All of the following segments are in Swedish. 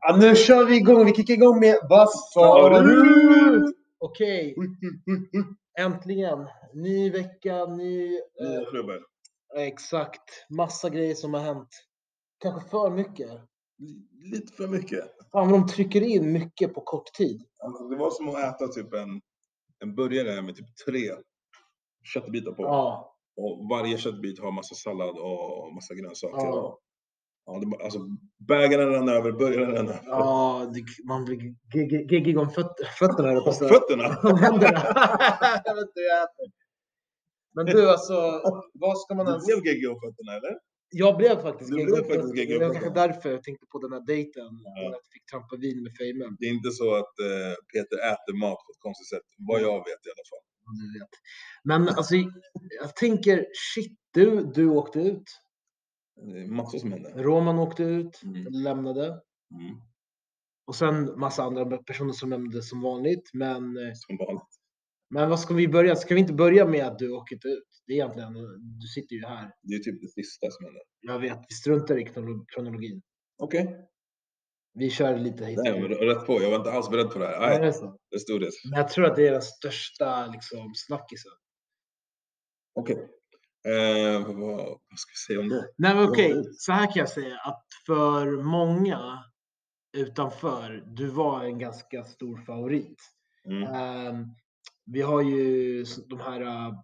Ja, nu kör vi igång. Vi kickar igång med Vad sa du? Okej, äntligen. Ny vecka, ny... Nya Eh, klubbar. exakt. Massa grejer som har hänt. Kanske för mycket. Lite för mycket. Fan de trycker in mycket på kort tid. Alltså, det var som att äta typ en, en burgare med typ tre köttbitar på. Ja. Och varje köttbit har massa sallad och massa grönsaker. Ja. Ja, det, alltså, bägaren rann över, burgaren rann över. Ja, det, man blir gig- giggig om föt, fötterna. Fötterna! Om händerna. Jag vet inte hur jag äter. Men du alltså, vad ska man Du ens... blev geggig om fötterna eller? Jag blev faktiskt Du giggig giggig Det var kanske därför jag tänkte på den här dejten. Ja. Att jag fick trampa vin med Fejmen. Det är inte så att eh, Peter äter mat på ett konstigt sätt. Vad jag vet i alla fall. om du vet. Men alltså, jag tänker, shit, du, du åkte ut. Det är massor som händer. Roman åkte ut, Mm. lämnade. Mm. Och sen massa andra personer som lämnade som vanligt. Men, eh, Som vanligt. men vad ska vi börja? Ska vi inte börja med att du åkte ut? Det är egentligen, du sitter ju här. Det är typ det sista som händer. Jag vet, vi struntar i kronolo- kronologin. Okej. Vi kör lite hit. Nej, men rätt på. Jag var inte alls beredd på det här. Är Nej, så. let's do this. Men jag tror att det är den största liksom, snackisen. Okej. Eh, vad, vad ska vi säga om det? Nej men okej, så här kan jag säga att för många utanför, du var en ganska stor favorit. Mm. Ehm, vi har ju de här uh,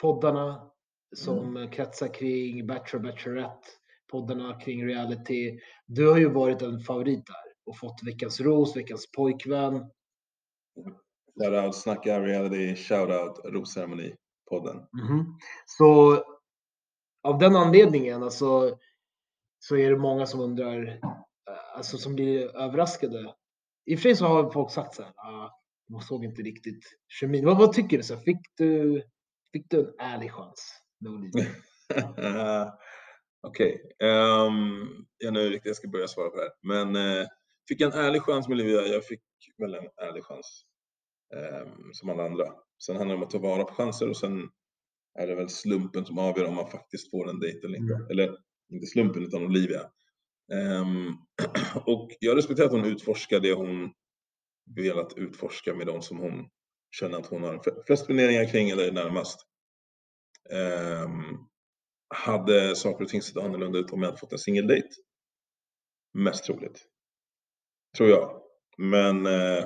poddarna som kretsar kring Bachelor Bachelorette, poddarna kring reality. Du har ju varit en favorit där och fått veckans ros, veckans pojkvän. Shoutout Snacka Reality, shoutout Rosceremoni-podden. Mhm. Så av den anledningen alltså, så är det många som undrar, eh, alltså som blir överraskade. I och för sig så har folk sagt så här, ah, man såg inte riktigt kemin. Vad, vad tycker du? Så här, fick du? Fick du en ärlig chans med Olivia? Okej. ehm, jag nu riktigt jag ska börja svara på det här. Men eh, fick jag en ärlig chans med Olivia? Jag fick väl en ärlig chans. ehm, som alla andra. Sen handlar det om att ta vara på chanser och sen är det väl slumpen som avgör om man faktiskt får en dejt eller inte. Mm. Eller inte slumpen utan Olivia. Ehm, och jag respekterar att hon utforskar det hon velat utforska med de som hon känner att hon har flest funderingar kring eller är närmast. Ehm, hade saker och ting sett annorlunda ut om jag hade fått en singeldejt? Mest troligt. Tror jag. Men eh,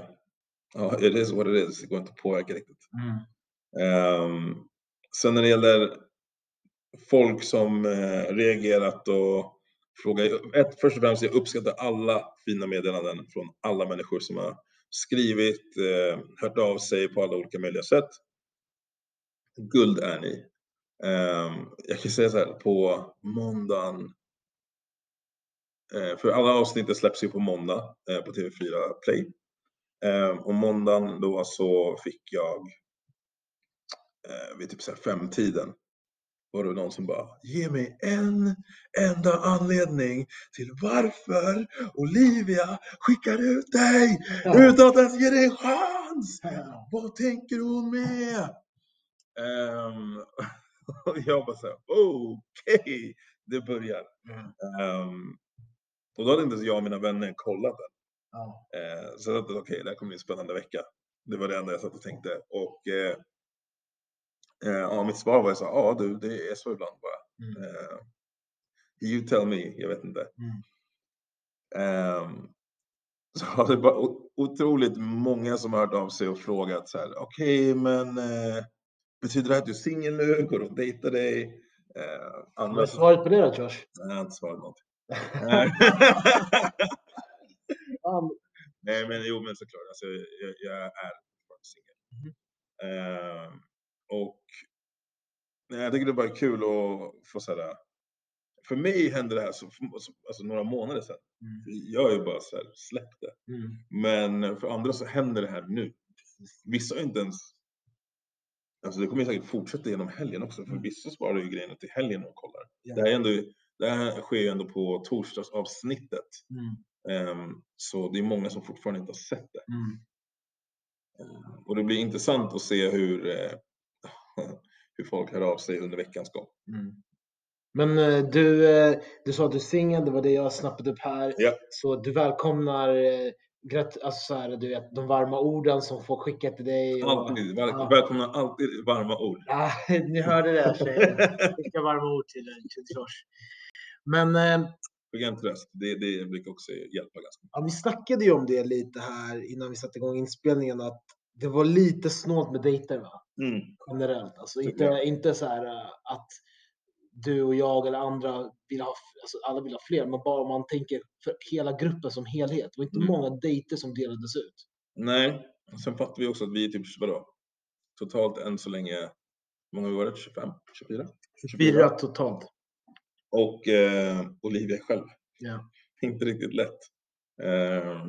ja, it is what it is. Det går inte att påverka riktigt. Mm. Ehm, sen när det gäller folk som eh, reagerat och frågat. Ett, först och främst, jag uppskattar alla fina meddelanden från alla människor som har skrivit, eh, hört av sig på alla olika möjliga sätt. Guld är ni. Ehm, jag kan säga så här, på måndagen, eh, för alla avsnitt släpps ju på måndag eh, på TV4 Play. Ehm, och måndagen då så fick jag eh, vid typ så här femtiden var det någon som bara ge mig en enda anledning till varför Olivia skickar ut dig utan att ens ge dig en chans. Vad tänker hon med? Ehm, och jag bara såhär, okej, det börjar. Mm. Ehm, och då hade inte ens jag och mina vänner kollat den. Ja. Eh, så jag tänkte, okej, det här kommer bli en spännande vecka. Det var det enda jag satt och tänkte. Och eh, eh, ja, mitt svar var så här, ja du, det är så ibland bara. Mm. Eh, you tell me, jag vet inte. Mm. Ehm, så har det bara otroligt många som har hört av sig och frågat så här, okej men eh, betyder det här att du är singel nu? Går du och dejtar dig? Eh, andra är som, svaret på det då Josh? nej, jag har inte svarat någonting. Nej. Ja, Nej men jo men såklart, alltså, jag, jag är fortfarande singel. Mhm. Ehm, och nej, jag tycker det är bara kul att få såhär, för mig hände det här så, så, alltså, några månader sedan. Mm. Jag är ju bara såhär, släpp det. Mm. Men för andra så händer det här nu. Vissa har inte ens, alltså det kommer säkert fortsätta genom helgen också, för Mm. vissa sparar ju grejerna till helgen och kollar. Ja. Det här, är ändå, det här sker ju ändå på torsdagsavsnittet. Mm. Ehm, så det är många som fortfarande inte har sett det. Mm. Och det blir intressant att se hur, eh, hur folk hör av sig under veckans gång. Mm. Men eh, du, eh, du sa att du är singel, det var det jag snappade upp här. Ja. Så du välkomnar alltså så här, du vet, de varma orden som folk skickar till dig. och- Alltid. Väl, Ja. Välkomna alltid varma ord. Ja, ni hörde det tjejer. Skicka varma ord till, Josh. Men eh, en tröst. Det, det brukar också hjälpa ganska mycket. ja, vi snackade ju om det lite här innan vi satte igång inspelningen att det var lite snålt med dejter va? Mm. generellt. Alltså inte, jag. inte så här äh, att du och jag eller andra vill ha, alltså alla vill ha fler, men bara om man tänker för hela gruppen som helhet. Det var inte Mm. många dejter som delades ut. Nej, sen fattar vi också att vi är typ, vadå? Totalt än så länge, hur många har vi varit? 25? 24? Fyra totalt. Och eh, Olivia själv. Ja. Inte riktigt lätt. Eh,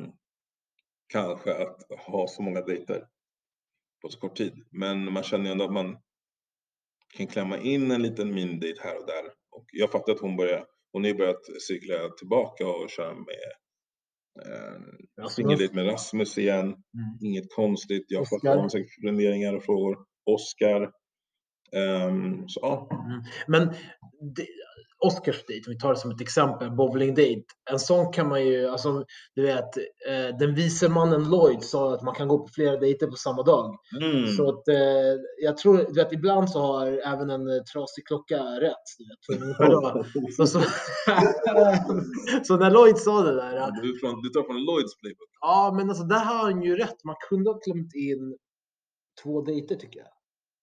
kanske att ha så många dejter på så kort tid. Men man känner ju ändå att man kan klämma in en liten mindejt här och där. Och jag fattar att hon börjar, hon har ju börjat cykla tillbaka och köra med eh, singeldejt med Rasmus igen. Mm. Inget konstigt. Jag Oscar. fattar om säkert funderingar och frågor. Oscar. Ehm, så ja, Mm. Men det, Oscars dejt, om vi tar det som ett exempel, bowling date. En sån kan man ju, alltså du vet, eh, den vise mannen Lloyd sa att man kan gå på flera dejter på samma dag. mm. Så att, eh, jag tror, du vet, ibland så har även en eh, trasig klocka rätt. Du vet, så, så, så när Lloyd sa det där, att, du, från, du tar från Lloyds playbook. ja men alltså där har han ju rätt. Man kunde ha klämt in två dejter tycker jag.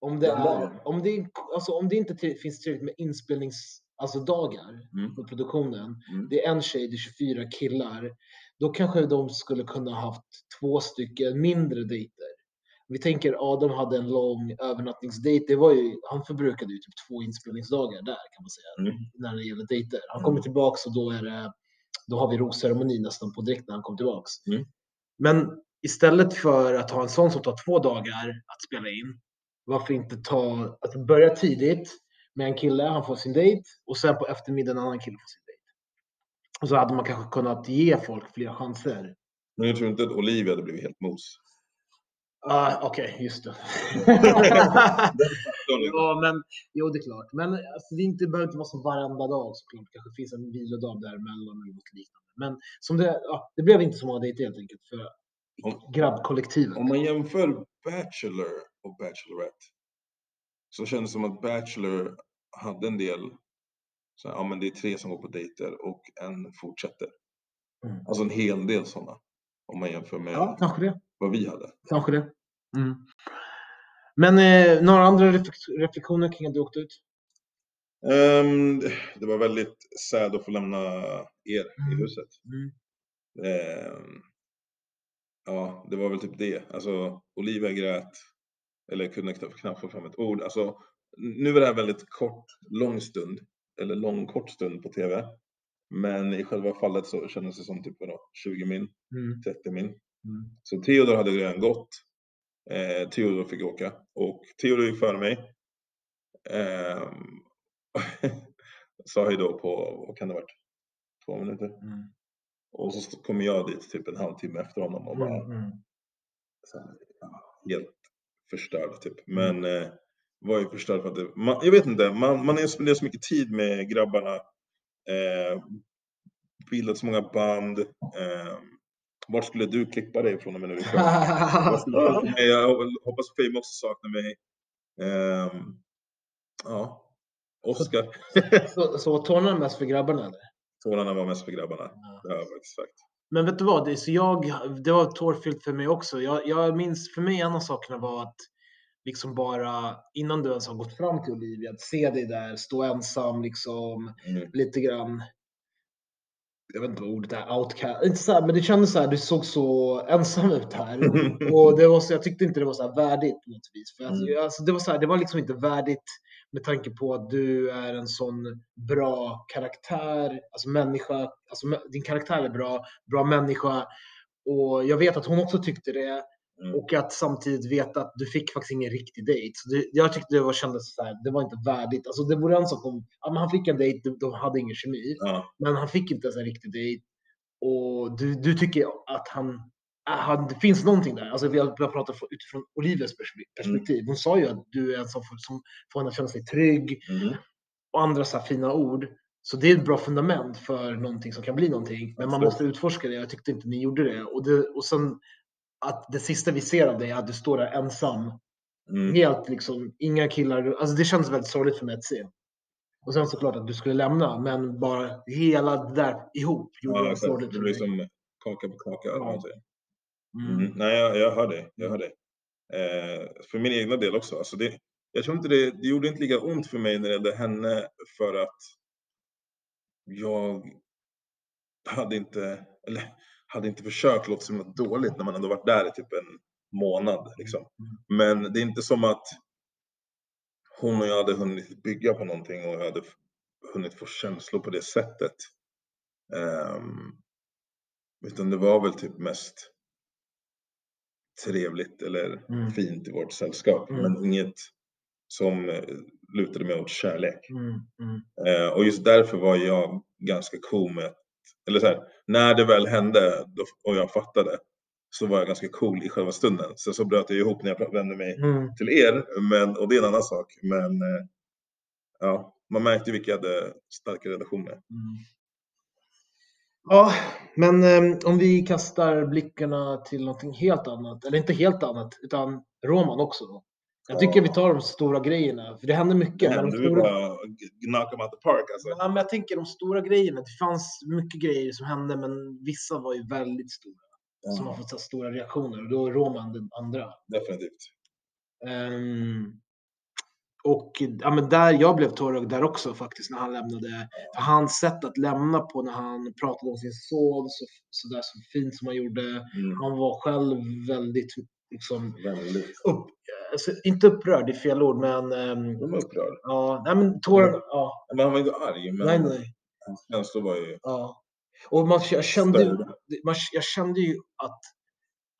Om det, Ja. är, om det, alltså, om det inte till, finns tillräckligt med inspelnings, alltså dagar Mm. på produktionen. Mm. Det är en tjej, det är 24 killar. Då kanske de skulle kunna ha haft två stycken mindre dejter. Vi tänker Adam hade en lång övernattningsdejt. Det var ju, han förbrukade ju typ två inspelningsdagar där kan man säga. Mm. När det gäller dejter. Han Mm. kommer tillbaks och då är det, då har vi rosceremoni nästan på direkt när han kommer tillbaks. Mm. Men istället för att ha en sån som tar två dagar att spela in. Varför inte ta, att börja tidigt med en kille, han får sin dejt och sen på eftermiddagen en annan kille får sin dejt. Och så hade man kanske kunnat ge folk fler chanser. Men jag tror inte att Olivia hade blivit helt mos. Ah, Okej, just det. ja, men jo, det är klart. Men alltså, det inte, behöver inte vara så varenda dag såklart. Det kanske finns en vilodag däremellan eller något liknande. Men som det, ja, det blev inte så många dejter helt enkelt för Om- grabbkollektivet. Om man jämför Bachelor och Bachelorette så kändes det som att Bachelor hade en del, så här, ja men det är tre som går på dejter och en fortsätter. Mm. Alltså en hel del sådana. Om man jämför med Ja, kanske det. vad vi hade. Kanske det. Mm. Men eh, några andra reflek- reflektioner kring att du åkte ut? Ehm, det var väldigt sad att få lämna er i Mm. huset. Mm. Ehm, ja, det var väl typ det. Alltså, Olivia grät. Eller kunde knappt få fram ett ord. Alltså, nu är det här väldigt kort, lång stund. Eller lång, kort stund på TV. Men i själva fallet så kändes det som typ vadå, 20 min, Mm. 30 min. Mm. Så Theodor hade redan gått. Eh, Theodor fick åka. Och Theodor gick före mig. Ehm, sa hej då på, vad kan det varit? Två minuter. Mm. Och så kommer jag dit typ en halvtimme efter honom och bara Mm. Mm. så här, helt förstörd typ. Men eh, var ju förstörd för att det, man, jag vet inte, man, man har spenderat så mycket tid med grabbarna. Eh, bildat så många band. Eh, vart skulle du klippa dig ifrån om jag nu? Jag hoppas Fame också saknar mig. Eh, ja, Oscar. så, så var tårarna mest för grabbarna eller? Tårarna var mest för grabbarna. Det har jag faktiskt sagt. Men vet du vad, det, så jag, det var tårfyllt för mig också. Jag, jag minns, för mig en av sakerna var att liksom bara innan du ens har gått fram till Olivia, att se dig där, stå ensam liksom, Mm. lite grann. Jag vet inte vad ordet är, outcast. Inte så här, men det kändes så här, du såg så ensam ut här. Och det var så, jag tyckte inte det var så här värdigt på något vis. För Mm. alltså, det, var så här, det var liksom inte värdigt med tanke på att du är en sån bra karaktär, alltså människa. Alltså, din karaktär är bra, bra människa. Och jag vet att hon också tyckte det. Mm. Och att samtidigt veta att du fick faktiskt ingen riktig dejt. Så det, jag tyckte det var, kändes så här, det var inte värdigt. Alltså det vore en sak om, ja, han fick en dejt, de, de hade ingen kemi. Ja. Men han fick inte ens en riktig dejt. Och du, du tycker att han, han, det finns någonting där. Alltså pratat från- utifrån Olivias perspe- perspektiv. Hon sa ju att du är en sån som får henne att känna sig trygg. Mm. och andra så fina ord. Så det är ett bra fundament för någonting som kan bli någonting. Men man måste utforska det. Jag tyckte inte ni gjorde det. Och, det, och sen att det sista vi ser av dig är att du står där ensam. Mm. Helt liksom, inga killar. Alltså det känns väldigt sorgligt för mig att se. Och sen såklart att du skulle lämna, men bara hela det där ihop gjorde Ja, det sorgligt Det för blir mig. som kaka på kaka. säger. Mm. Mm. Nej, jag, jag hör dig. Jag hör dig. Eh, för min egna del också. Alltså det, jag tror inte det, det gjorde inte lika ont för mig när det gällde henne för att jag hade inte, eller hade inte försökt låta som något dåligt när man ändå varit där i typ en månad. Liksom. Men det är inte som att hon och jag hade hunnit bygga på någonting och jag hade hunnit få känslor på det sättet. Ehm, utan det var väl typ mest trevligt eller Mm. fint i vårt sällskap. Mm. Men inget som eh, lutade mig åt kärlek. Mm. Mm. Eh, och just därför var jag ganska cool med att, eller så här, när det väl hände då, och jag fattade så var jag ganska cool i själva stunden. Sen så bröt jag ihop när jag vände mig Mm. till er, men, och det är en annan sak. Men eh, ja, man märkte vilka jag hade starka relationer. Mm. Ja, men eh, om vi kastar blickarna till någonting helt annat, eller inte helt annat, utan Roman också då. Jag tycker Ja. vi tar de stora grejerna, för det händer mycket. men Men de stora... knock them out the park alltså. Ja, men jag tänker de stora grejerna, det fanns mycket grejer som hände, men vissa var ju väldigt stora. Som har Ja, fått så stora reaktioner, och då är Roman den andra. definitivt. Ehm, och ja, men där, jag blev tårögd där också faktiskt när han lämnade. För hans sätt att lämna på när han pratade om sin son så, så där så fint som han gjorde. Mm, Han var själv väldigt, liksom, väldigt. upp, alltså, inte upprörd, det är fel ord, men ehm, De var upprörd. ja, nej men tårarna, ja, Men han var inte arg, men nej nej. hans känslor var ju Ja. Och man, jag, kände, man, jag kände ju att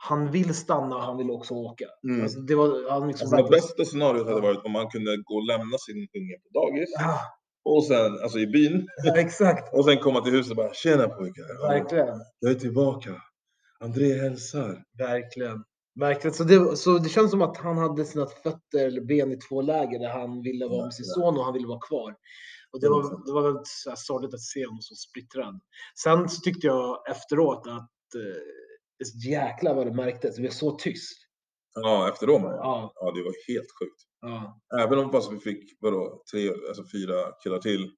han vill stanna han vill också åka. Mm. Alltså, det var, han liksom Alltså det bästa scenariot hade varit om man kunde gå och lämna sin unge på dagis Ja, och sen, alltså i byn, exakt, och sen komma till huset och bara tjena pojkar, ja, verkligen. jag är tillbaka. André hälsar. Verkligen. Verkligen. Så det, så det känns som att han hade sina fötter eller ben i två läger där han ville vara med sin son och han ville vara kvar. Och det var, det var väldigt sorgligt att se honom så splittrad. Sen så tyckte jag efteråt att eh, jäklar vad det märktes. Det blev så tyst. Ja, efter Roma. Ja. Ja, det var helt sjukt. ja, Även om fast vi fick, vadå, tre, alltså fyra killar till.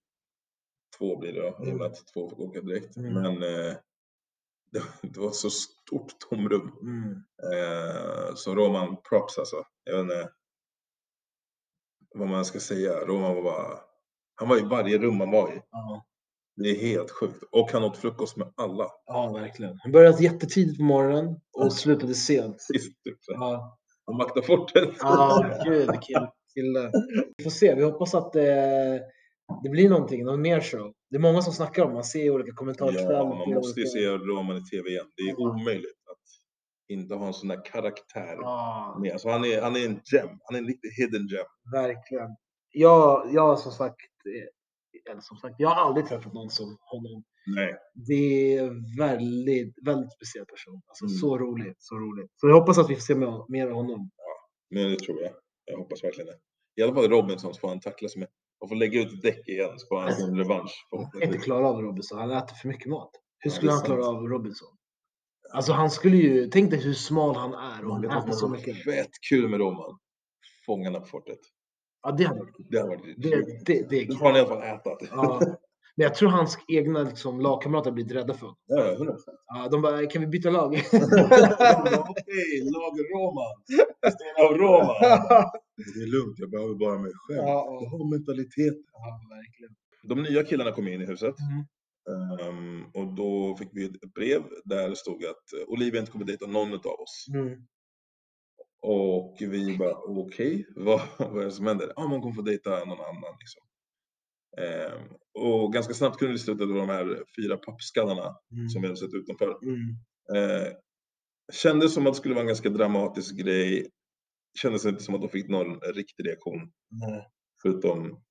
Två blir det då, i och med att två fick åka direkt. Mm. Men eh, det, det var så stort tomrum. mm, Eh, så Roman props alltså. Jag vet inte vad man ska säga. Roman var bara, han var i varje rum han var i. ja, Det är helt sjukt. Och han åt frukost med alla. ja, verkligen. Han började jättetidigt på morgonen Mm. och slutade sent. Sist typ. Ja, Han vaktade fortet. ja gud vilken kille. Vi får se. Vi hoppas att det, det blir någonting, någon mer show. Det är många som snackar om, man ser i olika kommentarsfält. Ja, man måste ju olika- se Roman i tv igen. Det är Ja. omöjligt att inte ha en sån där karaktär. Med. Alltså han, är, han är en gem. Han är en riktig hidden gem. verkligen. Jag, jag som sagt, eh, eller som sagt, jag har aldrig träffat någon som honom. Nej. Det är väldigt, väldigt speciell person. Alltså Mm. så roligt, så roligt. Så jag hoppas att vi får se mer, av honom. Men det tror jag. Jag hoppas verkligen det. I alla fall Robinson så får han tackla sig med och får lägga ut däck igen så får han sin revansch. Han inte klara av Robinson, han äter för mycket mat. Hur Ja, skulle är han klara av Robinson? Alltså han skulle ju, tänk dig hur smal han är och han äter så mycket. fett kul med Roman. Fångarna på fortet. Ja det hade varit kul. Det har varit Det, det, det är Då får han i alla fall äta. Ja. Men jag tror hans egna liksom, lagkamrater blir rädda för honom. Ja, ja, 100 Ja, de bara, kan vi byta lag? Okej, lag Roman. Sten av Roman. Det är lugnt, jag behöver bara mig själv. Ja, ja. Jag har mentalitet. ja, verkligen. De nya killarna kom in i huset. Mm. Ehm, och då fick vi ett brev där det stod att Olivia inte kommer dejta någon av oss. Mm. Och vi bara okej, vad, vad är det som händer? Ja, man kommer få dejta någon annan liksom. Ehm, och ganska snabbt kunde vi ut att det var de här fyra pappskallarna Mm. som vi hade sett utanför. Mm. Eh, kändes som att det skulle vara en ganska dramatisk grej. Kändes inte som att de fick någon riktig reaktion Nej. förutom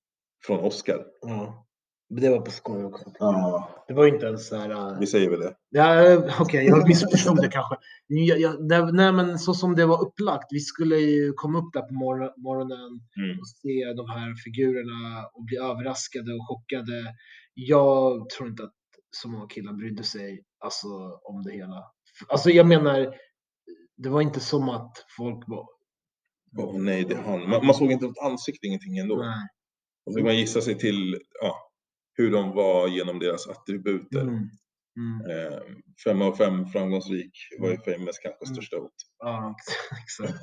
från Oscar. Ja. Det var på skoj också. Ja, Det var ju inte ens så här... äh, vi säger väl det. Ja, Okej, jag missförstod det kanske. Jag, jag, det, nej, men så som det var upplagt. Vi skulle ju komma upp där på morgon, morgonen Mm. och se de här figurerna och bli överraskade och chockade. Jag tror inte att så många killar brydde sig alltså, om det hela. Alltså jag menar, det var inte som att folk var... Åh nej, det är han. Man, man såg inte ett ansikte, ingenting ändå. Nej. Och så man gissa sig till ja, hur de var genom deras attributer. Mm. Mm. Eh, fem av fem framgångsrik var ju famous kanske Mm. största hot. Ja, exakt.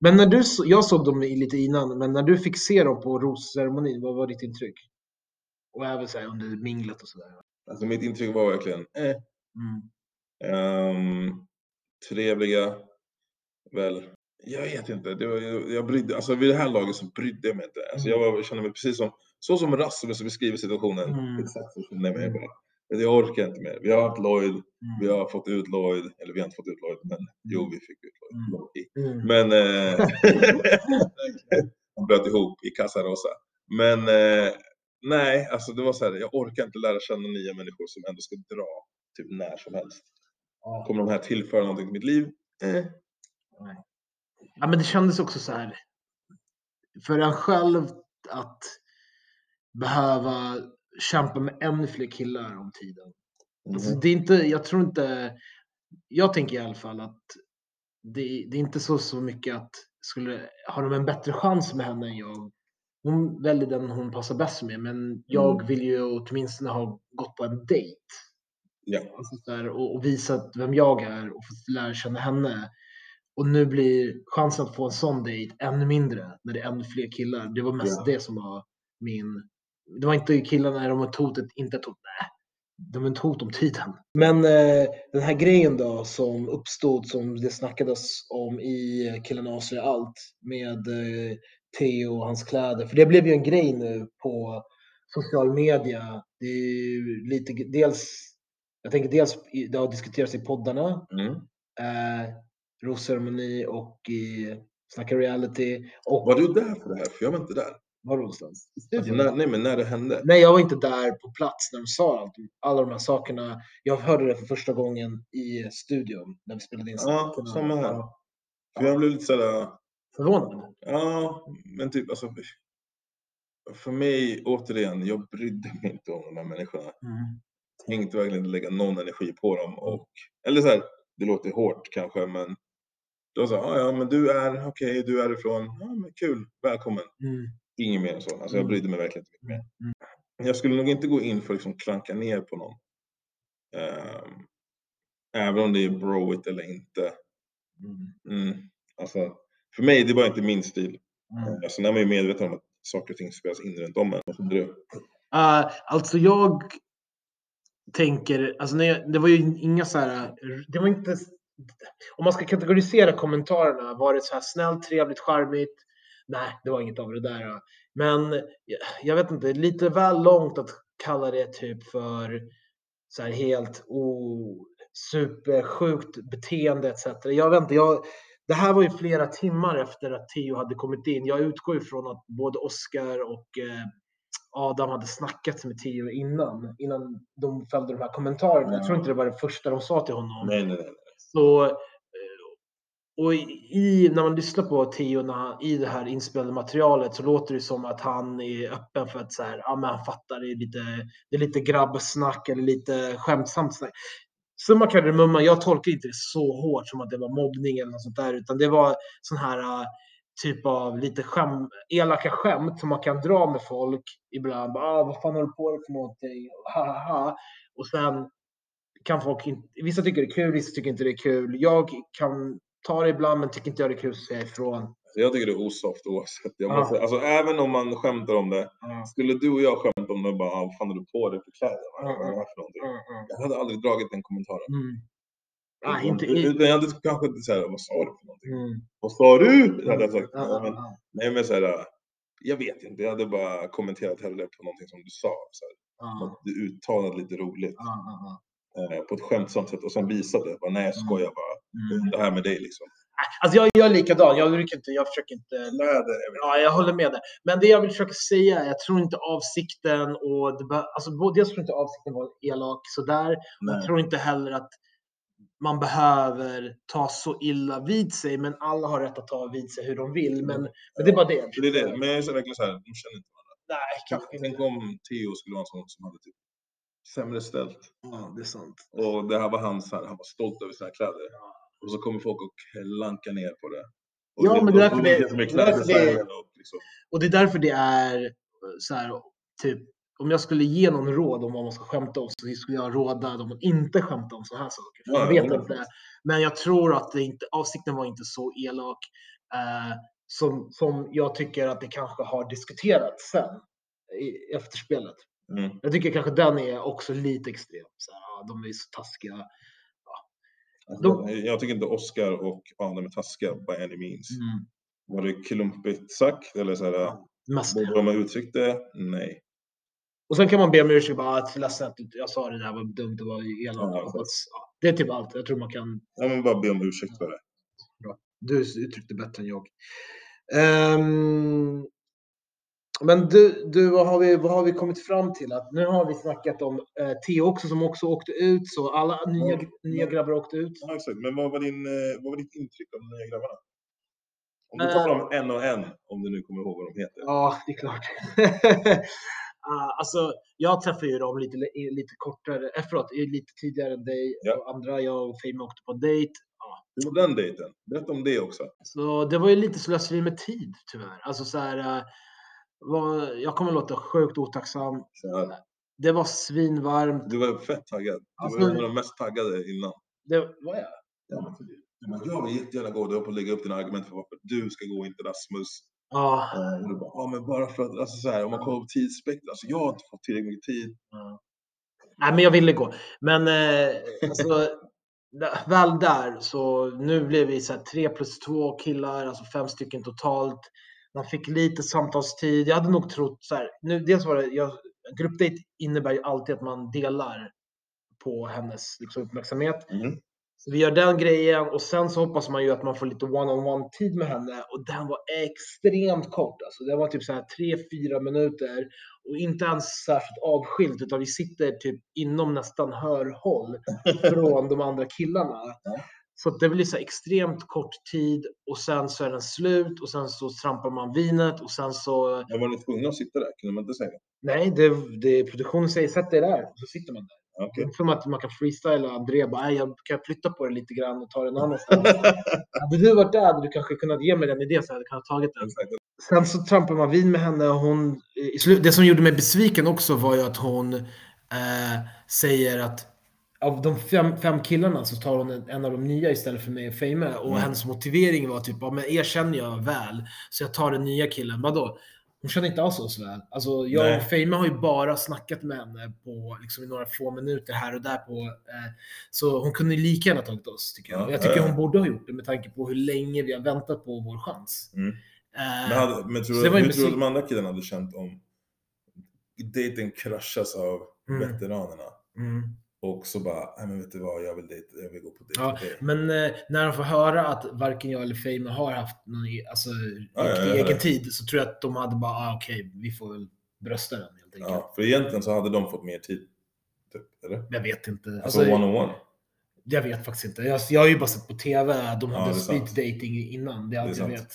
Men när du, jag såg dem lite innan, men när du fick se dem på rosceremonin, vad var ditt intryck? Och även så här under minglet och sådär. Alltså mitt intryck var verkligen eh, Mm. ehm, trevliga. Väl, jag vet inte. Det var, jag, jag brydde, alltså vid det här laget så brydde jag mig inte. Alltså jag, var, jag kände mig precis som, så som Rasmus beskriver situationen. Mm. Exakt så jag mig Mm. bara. Jag orkar inte mer. Vi har haft Lloyd, Mm. vi har fått ut Lloyd, eller vi har inte fått ut Lloyd, men jo vi fick ut Lloyd. Mm. Mm. Men eh, han bröt ihop i Casarosa. Men eh, nej, alltså det var så här, jag orkar inte lära känna nya människor som ändå ska dra typ när som helst. Kommer de här tillföra någonting till mitt liv? Eh. ja, men det kändes också så här. För en själv att behöva kämpa med ännu fler killar om tiden. Alltså, Mhm. det är inte, jag tror inte, jag tänker i alla fall att det, det är inte så, så mycket att skulle, har de en bättre chans med henne än jag? Hon väljer den hon passar bäst med, men jag Mm. vill ju åtminstone ha gått på en dejt. Ja. Alltså så där, och, och visat vem jag är och fått lära känna henne. Och nu blir chansen att få en sån dejt ännu mindre när det är ännu fler killar. Det var mest Ja. det som var min... Det var inte killarna, de var ett hot, inte ett hot. Nej, de var ett hot om tiden. Men eh, den här grejen då som uppstod, som det snackades om i Killarna avslöjar allt med eh, Theo och hans kläder. För det blev ju en grej nu på social media. Det är lite, dels, jag tänker dels, det har diskuterats i poddarna, Mm. eh, rosceremoni och i Snacka reality. Och Var du där för det här? För jag var inte där. Var någonstans? I Alltså, studion? när, nej, men när det hände. Nej, jag var inte där på plats när de sa allt, alla de här sakerna. Jag hörde det för första gången i studion när vi spelade in. Ja, samma här. Ja, För jag blev lite sådär, Förvånad. ja, men typ alltså. För mig, återigen, jag brydde mig inte om de här människorna. Mm. tänkte verkligen inte lägga någon energi på dem. Och, eller så här, det låter hårt kanske, men då sa ah, ja men du är, okej, du är ifrån, ja men kul, välkommen. Mm. Inget mer än så. Alltså jag Mm. brydde mig verkligen inte mycket mer. Mm. Jag skulle nog inte gå in för att liksom klanka ner på någon. Ehm, även om det är broigt eller inte. Mm. Mm. Alltså, för mig, det var inte min stil. Mm. Alltså, när man är medveten om att saker och ting spelas in runt om en. Vad trodde du? Uh, alltså jag tänker, alltså när jag, det var ju inga så här, det var inte, om man ska kategorisera kommentarerna, var det så här snällt, trevligt, charmigt? Nej, det var inget av det där. Men jag, vet inte, lite väl långt att kalla det typ för så här helt oh, supersjukt beteende etc. Jag vet inte, jag, det här var ju flera timmar efter att Theo hade kommit in. Jag utgår ifrån att både Oscar och eh, Adam hade snackat med Theo innan, innan de fällde de här kommentarerna. Jag tror inte det var det första de sa till honom. Nej, nej, nej. Så, och i, när man lyssnar på Theo när i det här inspelade materialet så låter det som att han är öppen för att så här, ja, men han fattar, det är lite, det är lite grabbsnack eller lite skämtsamt snack. Summa kardemumma, jag tolkar inte det så hårt som att det var mobbning eller något sånt där, utan det var sån här äh, typ av lite skäm, elaka skämt som man kan dra med folk ibland. Bara, ah, vad fan håller du på med för någonting? Ha, ha, ha. Och sen kan folk inte, vissa tycker det är kul, vissa tycker inte det är kul. Jag kan ta det ibland, men tycker inte jag det är kul säger jag ifrån. Så Jag tycker det är osoft oavsett. Jag Ja. måste, alltså, även om man skämtar om det. Ja, Skulle du och jag skämta om det och bara, ah, vad fan har du på dig för kläder? Vad Ja, är det ja. här för någonting? ja, ja. Jag hade aldrig dragit den kommentaren. Mm. Utan- inte, Utan jag hade kanske inte såhär, vad sa du för någonting? mm. Vad sa du? Det hade jag sagt. Ja, ja, men, ja. nej men såhär, jag vet inte. Jag hade bara kommenterat hellre på någonting som du sa. Så här, Ja, att du uttalade lite roligt. ja, ja, ja. Eh, på ett skämtsamt sätt och sen visade. Bara, nej jag skojar bara. Mm. Det här med dig liksom. Alltså jag gör likadan. Jag, brukar inte, jag försöker inte... Nej, det är Ja, jag håller med dig. Men det jag vill försöka säga, jag tror inte avsikten och det be- alltså jag tror inte avsikten var elak sådär. Jag tror inte heller att man behöver ta så illa vid sig, men alla har rätt att ta vid sig hur de vill. Men, men det är bara det. Det är det. Men jag är så verkligen så här, de känner inte varandra. Nej, kanske Tänk inte. om Theo skulle vara en sån som hade typ sämre ställt. Ja, det är sant. Och det här var han, så här, han var stolt över sina kläder. Och så kommer folk och klankar ner på det. Och Ja, men det är därför det- det är är därför det- kläddesignen och liksom. Och det är därför det är eh, så här, typ, om jag skulle ge någon råd om vad man ska skämta om så skulle jag råda dem att inte skämta om sådana här saker. För Ja, jag vet 100%. inte. Men jag tror att det inte, avsikten var inte så elak eh, som, som jag tycker att det kanske har diskuterats sen i efterspelet. Mm. Jag tycker kanske den är också lite extrem. Så här, de är så taskiga. De- Jag tycker inte Oscar och Adam är taskiga by any means. Mm. Var det klumpigt sagt? Eller så här, borde de ha uttryckt det? Nej. Och sen kan man be om ursäkt. Bara, att ledsen att jag sa det där var dumt. Det var elakt. Ja. Det är typ allt. Jag tror man kan Ja, men bara be om ursäkt för det. Du uttryckte bättre än jag. Ehm, men du, du vad, har vi, vad har vi kommit fram till? Att nu har vi snackat om eh, Theo också som också åkte ut. Så alla nya, Ja. nya grabbar åkte ut. Ja, exakt. Men vad var, din, eh, vad var ditt intryck av de nya grabbarna? Om du Eh. tar dem en och en, om du nu kommer ihåg vad de heter. Ja, det är klart. Ah, alltså, jag träffade ju dem lite, lite kortare, eh, förlåt, lite tidigare än dig Ja. och andra. Jag och Fame åkte på dejt. Ja, Hur var den dejten? Berätta om det också. Så det var ju lite slöseri med tid tyvärr. Alltså så här, eh, var, jag kommer låta sjukt otacksam. Här, Det var svinvarmt. Du var fett taggad. Du Alltså- var en av de mest taggade innan. Det var jag. Ja, men jag vill jättegärna gå. Du har på att lägga upp dina argument för varför du ska gå, inte Rasmus. Ja. Eh, och du bara, ja men bara för att, alltså så här, om man kollar på tidsspektrat, alltså jag har inte fått tillräckligt mycket tid. Nej, men jag ville gå. Men eh, alltså, väl där så nu blev vi så här tre plus två killar, alltså fem stycken totalt. Man fick lite samtalstid. Jag hade nog trott så här. Nu, dels var det, jag, gruppdate innebär ju alltid att man delar på hennes liksom, uppmärksamhet. Så vi gör den grejen och sen så hoppas man ju att man får lite one-on-one tid med henne och den var extremt kort. Alltså det var typ så här tre, fyra minuter och inte ens särskilt avskilt utan vi sitter typ inom nästan hörhåll från de andra killarna. Så det blir så extremt kort tid och sen så är den slut och sen så trampar man vinet och sen så Men var ni tvungna att sitta där? Kunde man inte säga? nej, det, det produktionen säger sätt dig där och så sitter man där. Okej. Som att man kan freestyla. André bara, "Nej, jag kan flytta på det lite grann och ta den annanstans. hade du varit där hade du kanske kunnat ge mig den idén så jag hade kunnat tagit den. Sen så trampar man vin med henne och hon, det som gjorde mig besviken också var ju att hon eh, säger att av de fem, fem killarna så tar hon en, en av de nya istället för mig och Fame. Och Mm. hennes motivering var typ, ja men er känner jag väl, så jag tar den nya killen. Vadå? Hon känner inte alls oss väl. Alltså jag Nej. och Fame har ju bara snackat med henne på liksom, i några få minuter här och där. på eh, Så hon kunde lika gärna tagit oss tycker jag. Ja, jag tycker ja. hon borde ha gjort det med tanke på hur länge vi har väntat på vår chans. Mm. Eh, Men, hade, men tror hur tror du de andra killarna hade känt om dejten kraschas av Mm. veteranerna? mm. Och så bara, nej men vet du vad, jag vill, dejta, jag vill gå på dejt Ja. Men eh, när de får höra att varken jag eller Fame har haft någon e- alltså, Ja, ja, ja, ja. egen tid så tror jag att de hade bara, ah, okej, vi får väl brösta den helt enkelt. Ja, för egentligen så hade de fått mer tid. Typ, eller? Jag vet inte. Alltså, Alltså, one on one. jag vet faktiskt inte. Jag, jag har ju bara sett på TV, de Ja, hade det speed sant. dating innan. Det är allt Det jag vet.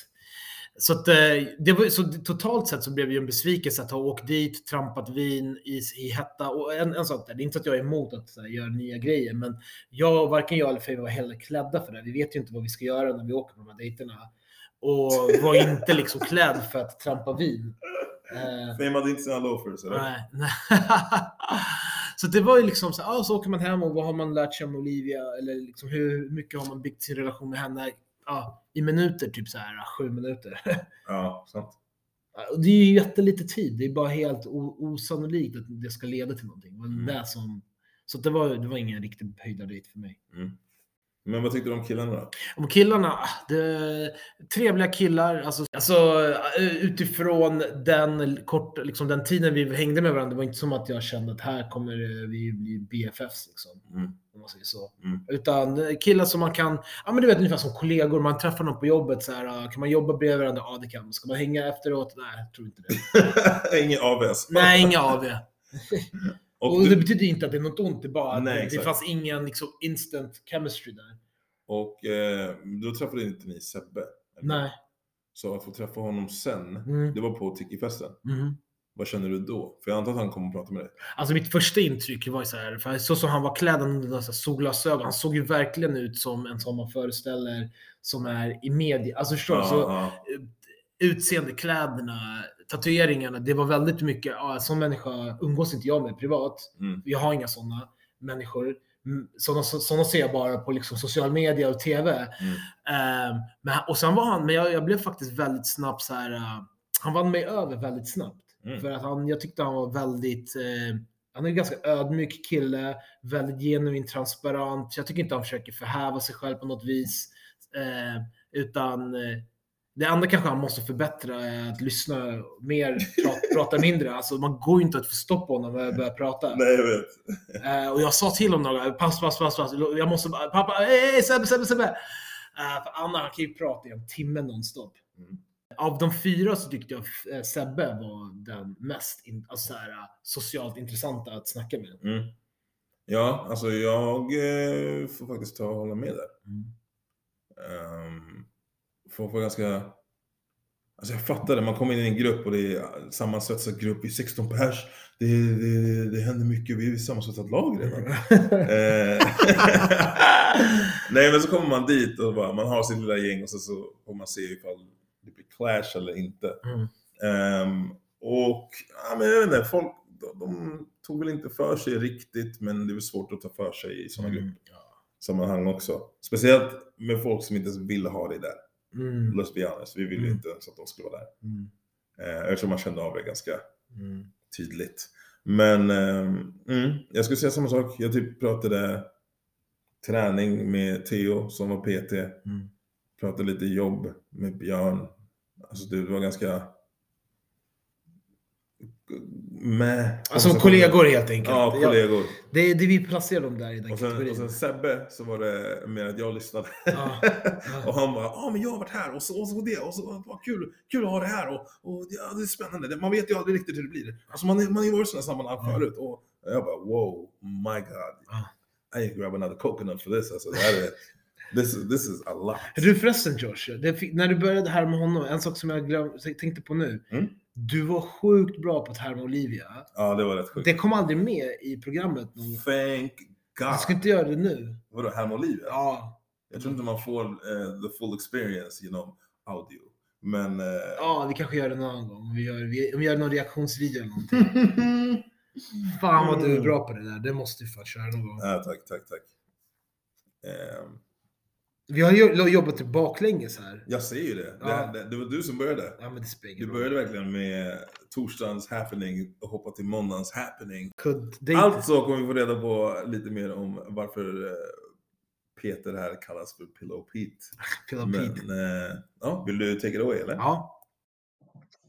Så, att, eh, det var, så totalt sett så blev det ju en besvikelse att ha åkt dit, trampat vin i, i hetta. Och en, en sak där, det är inte att jag är emot att här, göra nya grejer, men jag, varken jag eller Fame var heller klädda för det. Vi vet ju inte vad vi ska göra när vi åker på de här dejterna. Och var inte liksom klädd för att trampa vin. Eh, Fame hade inte sina loafers eller? Nej. nej. så det var ju liksom så, ah, så åker man hem och vad har man lärt sig om Olivia? Eller liksom hur mycket har man byggt sin relation med henne? Ja, I minuter, typ så här sju minuter. Ja, sant. Och det är ju jättelite tid. Det är bara helt osannolikt att det ska leda till någonting. Men Mm. det som, så det, var, det var ingen riktig höjdardejt för mig. Mm. Men vad tyckte du om killarna då? Om killarna, ah, det, trevliga killar. Alltså, alltså eh, utifrån den, kort, liksom, den tiden vi hängde med varandra, det var inte som att jag kände att här kommer vi bli BFFs. Liksom, Mm. om man säger så. Mm. Utan eh, killar som man kan, ja men du vet ungefär som kollegor, man träffar någon på jobbet så här, ah, kan man jobba bredvid varandra? Ja det kan man. Ska man hänga efteråt? Nej, jag tror inte det. Ingen AVS. Nej, inga av. Och, Och det du, betyder inte att det är något ont, det bara Nej, det, fanns ingen liksom, instant chemistry där. och eh, då träffade inte ni Sebbe? eller? Nej. Så att få träffa honom sen, Mm. det var på Tiki-festen. Mhm. Vad känner du då? För jag antar att han kommer att prata med dig. Alltså mitt första intryck var ju så här, för så som han var klädd, han solglasögon, han såg ju verkligen ut som en som man föreställer som är i media. Alltså förstår du? Ja, Så, ja. utseende, kläderna, tatueringarna, det var väldigt mycket, ja, som människa umgås inte jag med privat. Mm. Jag har inga sådana människor. Mm, Sådana, sådana ser jag bara på liksom social media och TV. Mm. Ehm, men, och sen var han, men jag, jag blev faktiskt väldigt snabbt så här. eh, han vann mig över väldigt snabbt. Mm. För att han, jag tyckte han var väldigt, eh, han är en ganska ödmjuk kille, väldigt genuint transparent. Jag tycker inte han försöker förhäva sig själv på något vis. Eh, utan eh, det andra kanske han måste förbättra är att lyssna mer, prata, prata mindre. Alltså man går ju inte att få stopp på honom när jag börjar prata. Nej, jag vet. Eh, och jag sa till honom några gånger, pass, pass, pass. Jag måste bara, pappa, hej, hej, Sebbe, Sebbe, Sebbe. Uh, för Anna han kan ju prata i en timme nonstop. Mm. Av de fyra så tyckte jag eh, Sebbe var den mest in, alltså, så här, eh, socialt intressanta att snacka med. Mm. Ja, alltså jag eh, får faktiskt ta och hålla med där. Um, folk var ganska... Alltså jag fattar det, man kommer in i en grupp och det är sammansvetsad grupp i 16 pers. Det, det, det händer mycket, vi är sammansvetsat lag redan. Eh, Nej men så kommer man dit och bara, man har sitt lilla gäng och så, så får man se ifall det blir clash eller inte. Mm. Ehm, och ja, men jag vet inte, folk de, de tog väl inte för sig riktigt men det är svårt att ta för sig i sådana Mm. gruppsammanhang också. Speciellt med folk som inte ens ville ha det där. Mm. Let's be honest, vi ville Mm. inte ens att de skulle vara där. Mm. Eh, eftersom man kände av det ganska Mm. tydligt. Men mm, jag skulle säga samma sak. Jag typ pratade träning med Theo som var PT. Pratade lite jobb med Björn. Alltså det var ganska... Med. Alltså kollegor helt enkelt. Ja, Jag- kollegor. det, är det vi placerar dem där i den Och sen, och kategorin. sen Sebbe så var det mer att jag lyssnade. Ja, och han bara, ja men jag har varit här och så, och så det och så vad kul, kul att ha det här och, och ja, det är spännande. Det- Man vet ju aldrig riktigt hur det blir. Alltså man, har ju varit i sådana sammanhang Ja. förut och jag bara wow, my god. I can grab another coconut for this. Alltså, det här är, this, is, this is a lot. Du förresten Josh, det när du började härma honom, en sak som jag glöm, tänkte på nu. Mm. Du var sjukt bra på att härma Olivia. Ja, det var rätt sjukt. Det kom aldrig med i programmet. någon- Thank God. ska inte göra det nu. Vadå, Herm Olivia? Ja, Jag tror inte man får eh, the full experience genom audio. Men... eh, ja vi kanske gör det någon annan gång. Om vi gör, vi, om vi gör någon reaktionsvideo eller någonting. Fan vad du är bra på det där. Det måste du fan köra någon gång. ja, tack, tack, tack. Ehm, Vi har ju jobbat baklänges här. jag ser ju det. Ja. Det, det. det var du som började. Ja men det spelar Du ingen roll. började verkligen med torsdagens happening och hoppa till måndagens happening. Alltså kommer vi få reda på lite mer om varför eh, Peter här kallas för Pillow Pete. Pillow Men, Pete. eh, ja, vill du take it away eller? Ja.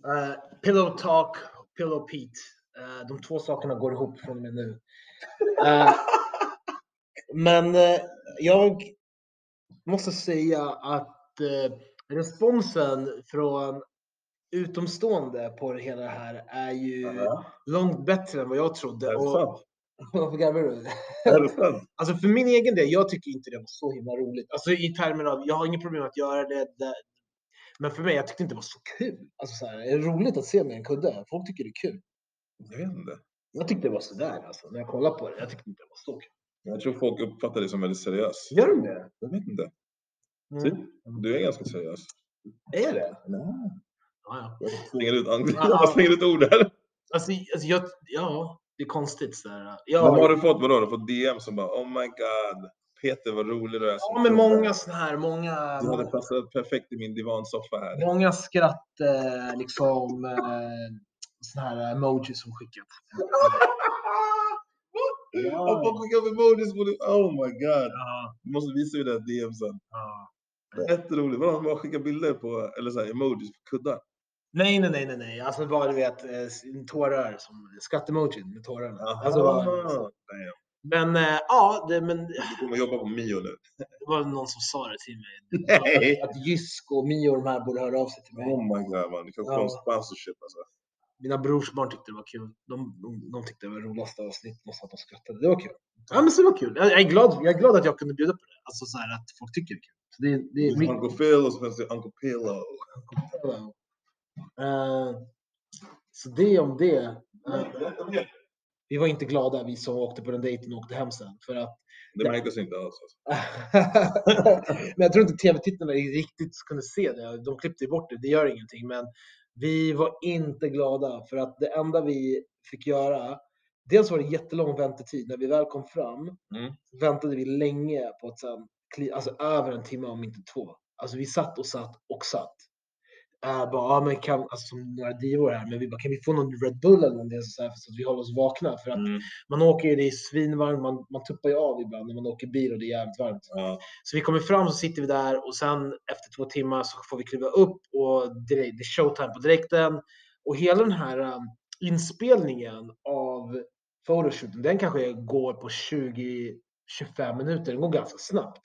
Eh, pillow Talk, Pillow Pete. Eh, de två sakerna går ihop från och med nu. Eh, men jag måste säga att eh, responsen från utomstående på det hela det här är ju Ja. långt bättre än vad jag trodde. Och-? Varför garvar du? Alltså för min egen del, jag tycker inte det var så himla roligt. Alltså i termer av, jag har inget problem att göra det. det men för mig, jag tyckte inte det var så kul. Alltså så här, är det roligt att se med en kudde? Folk tycker det är kul. Jag vet inte. Jag tyckte det var sådär alltså, när jag kollar på det. Jag tyckte inte det var så kul. Jag tror folk uppfattar dig som väldigt seriös. Gör de det? Jag vet inte. Mm. Typ. Du är ganska seriös. Är det? Nej. Ja, ja. Jag slänger ut, jag slänger ut ord här. Alltså, alltså jag, ja, det är konstigt sådär. Men Ja, har du fått vadå? Du fått DM som bara Oh my god. Peter vad rolig du är. ja men kille." många sådana här, många, Du hade passat perfekt i min divansoffa här. många skratt, eh, liksom, eh, såna här emojis som skickat. Skicka upp emojis på det. Oh my god. Ja, Du måste visa mig det här DM sen. ja. Jätteroligt. Vadå, han bara skicka bilder på, eller så här, emojis på kuddar? Nej, nej, nej, nej, nej. Alltså bara du vet eh, tårar som skattemojin med tårarna. Aha. Alltså, bara, Damn. men eh, ja, det, men Du kommer jobba på Mio nu. det var någon som sa det till mig. Nej. Att, Jysk och Mio och de här borde höra av sig till mig. Oh my god man, du kan Ja. få en sponsorship alltså. Mina brorsbarn tyckte det var kul. De, de, de tyckte det var roligaste avsnittet och satt och skrattade. Det var kul. Ja, men så det var kul. Jag, jag, är glad, jag är glad att jag kunde bjuda på det. Alltså så här att folk tycker det är kul. Så det, det är mycket. Uncle Phil och så finns det Uncle Pillow. Eh, så det om det. Eh, vi var inte glada vi som åkte på den dejten och åkte hem sen. För att, Det märktes inte alls. Alltså. men jag tror inte tv-tittarna riktigt kunde se det. De klippte bort det, det gör ingenting. Men vi var inte glada för att det enda vi fick göra, dels var det jättelång väntetid. När vi väl kom fram Mm. väntade vi länge på att sen, alltså över en timme om inte två. Alltså vi satt och satt och satt. Uh, bara, ja, men kan, alltså, som några divor här, men vi bara, kan vi få någon Red Bull eller någonting så, här, så att vi håller oss vakna? För att Mm. man åker ju, det är svinvarmt, man, man tuppar ju av ibland när man åker bil och det är jävligt varmt. Ja. Så vi kommer fram så sitter vi där och sen efter två timmar så får vi kliva upp och det, det är showtime på direkten. Och hela den här um, inspelningen av photoshooten, den kanske går på 20-25 minuter. Den går ganska snabbt.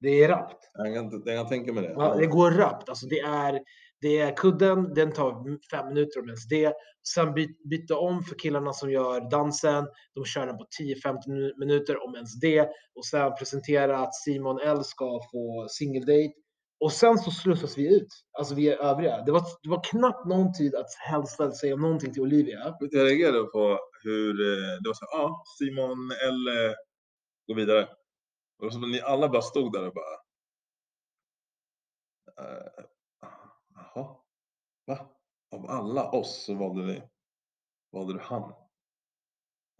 Det är rappt. Jag kan, jag kan tänka mig det. Ja, det går rappt. Alltså det är, det är kudden, den tar fem minuter om ens det. Sen by, byta om för killarna som gör dansen. De kör den på 10-15 minuter om ens det. Och sen presentera att Simon L ska få single date. Och sen så slussas vi ut. Alltså vi är övriga. Det var, det var knappt någon tid att hälsa säga någonting till Olivia. Jag reagerade på hur eh, det var så ja, ah, Simon L eh, går vidare. Och det var som att ni alla bara stod där och bara... Eh, Jaha, va? Av alla oss så valde ni, valde du han?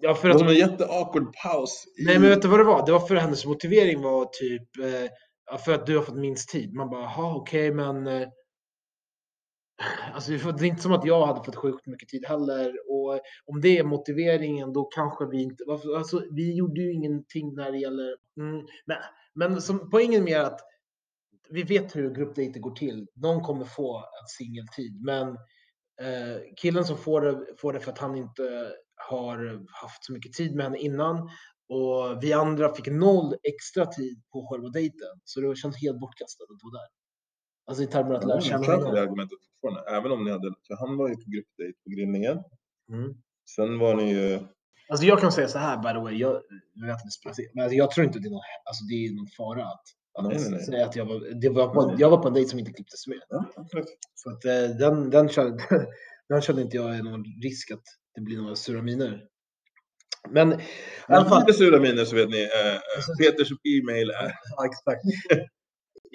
Ja, för Det var att, en jätteawkward paus. i- nej men vet du vad det var? Det var för hennes motivering var typ eh, för att du har fått minst tid. Man bara, jaha okej men eh, Alltså, det är inte som att jag hade fått sjukt mycket tid heller. Och om det är motiveringen, då kanske vi inte... Alltså, vi gjorde ju ingenting när det gäller... Mm, men men som, poängen med att vi vet hur gruppdejter går till. Någon kommer få en singeltid, men eh, killen som får det, får det för att han inte har haft så mycket tid med henne innan. Och vi andra fick noll extra tid på själva dejten. Så det känns helt bortkastat att vara där. Alltså i termer att lära känna köper det argumentet fortfarande. Även om ni hade, för han var ju på gruppdejt på grillningen. Mm. Sen var ni ju, Alltså jag kan säga så här by the way, jag, jag, vet inte, alltså jag tror inte det är någon, alltså det är någon fara att, att Nej, nej, nej. säga att jag var, det var på, jag var på en dejt som inte klipptes med. ja. Så att eh, den, den, kände, den kände inte jag är någon risk att det blir några sura miner. Men i alla fall, lite sura miner så vet ni, eh, eh, Peters e-mail är ja, exakt.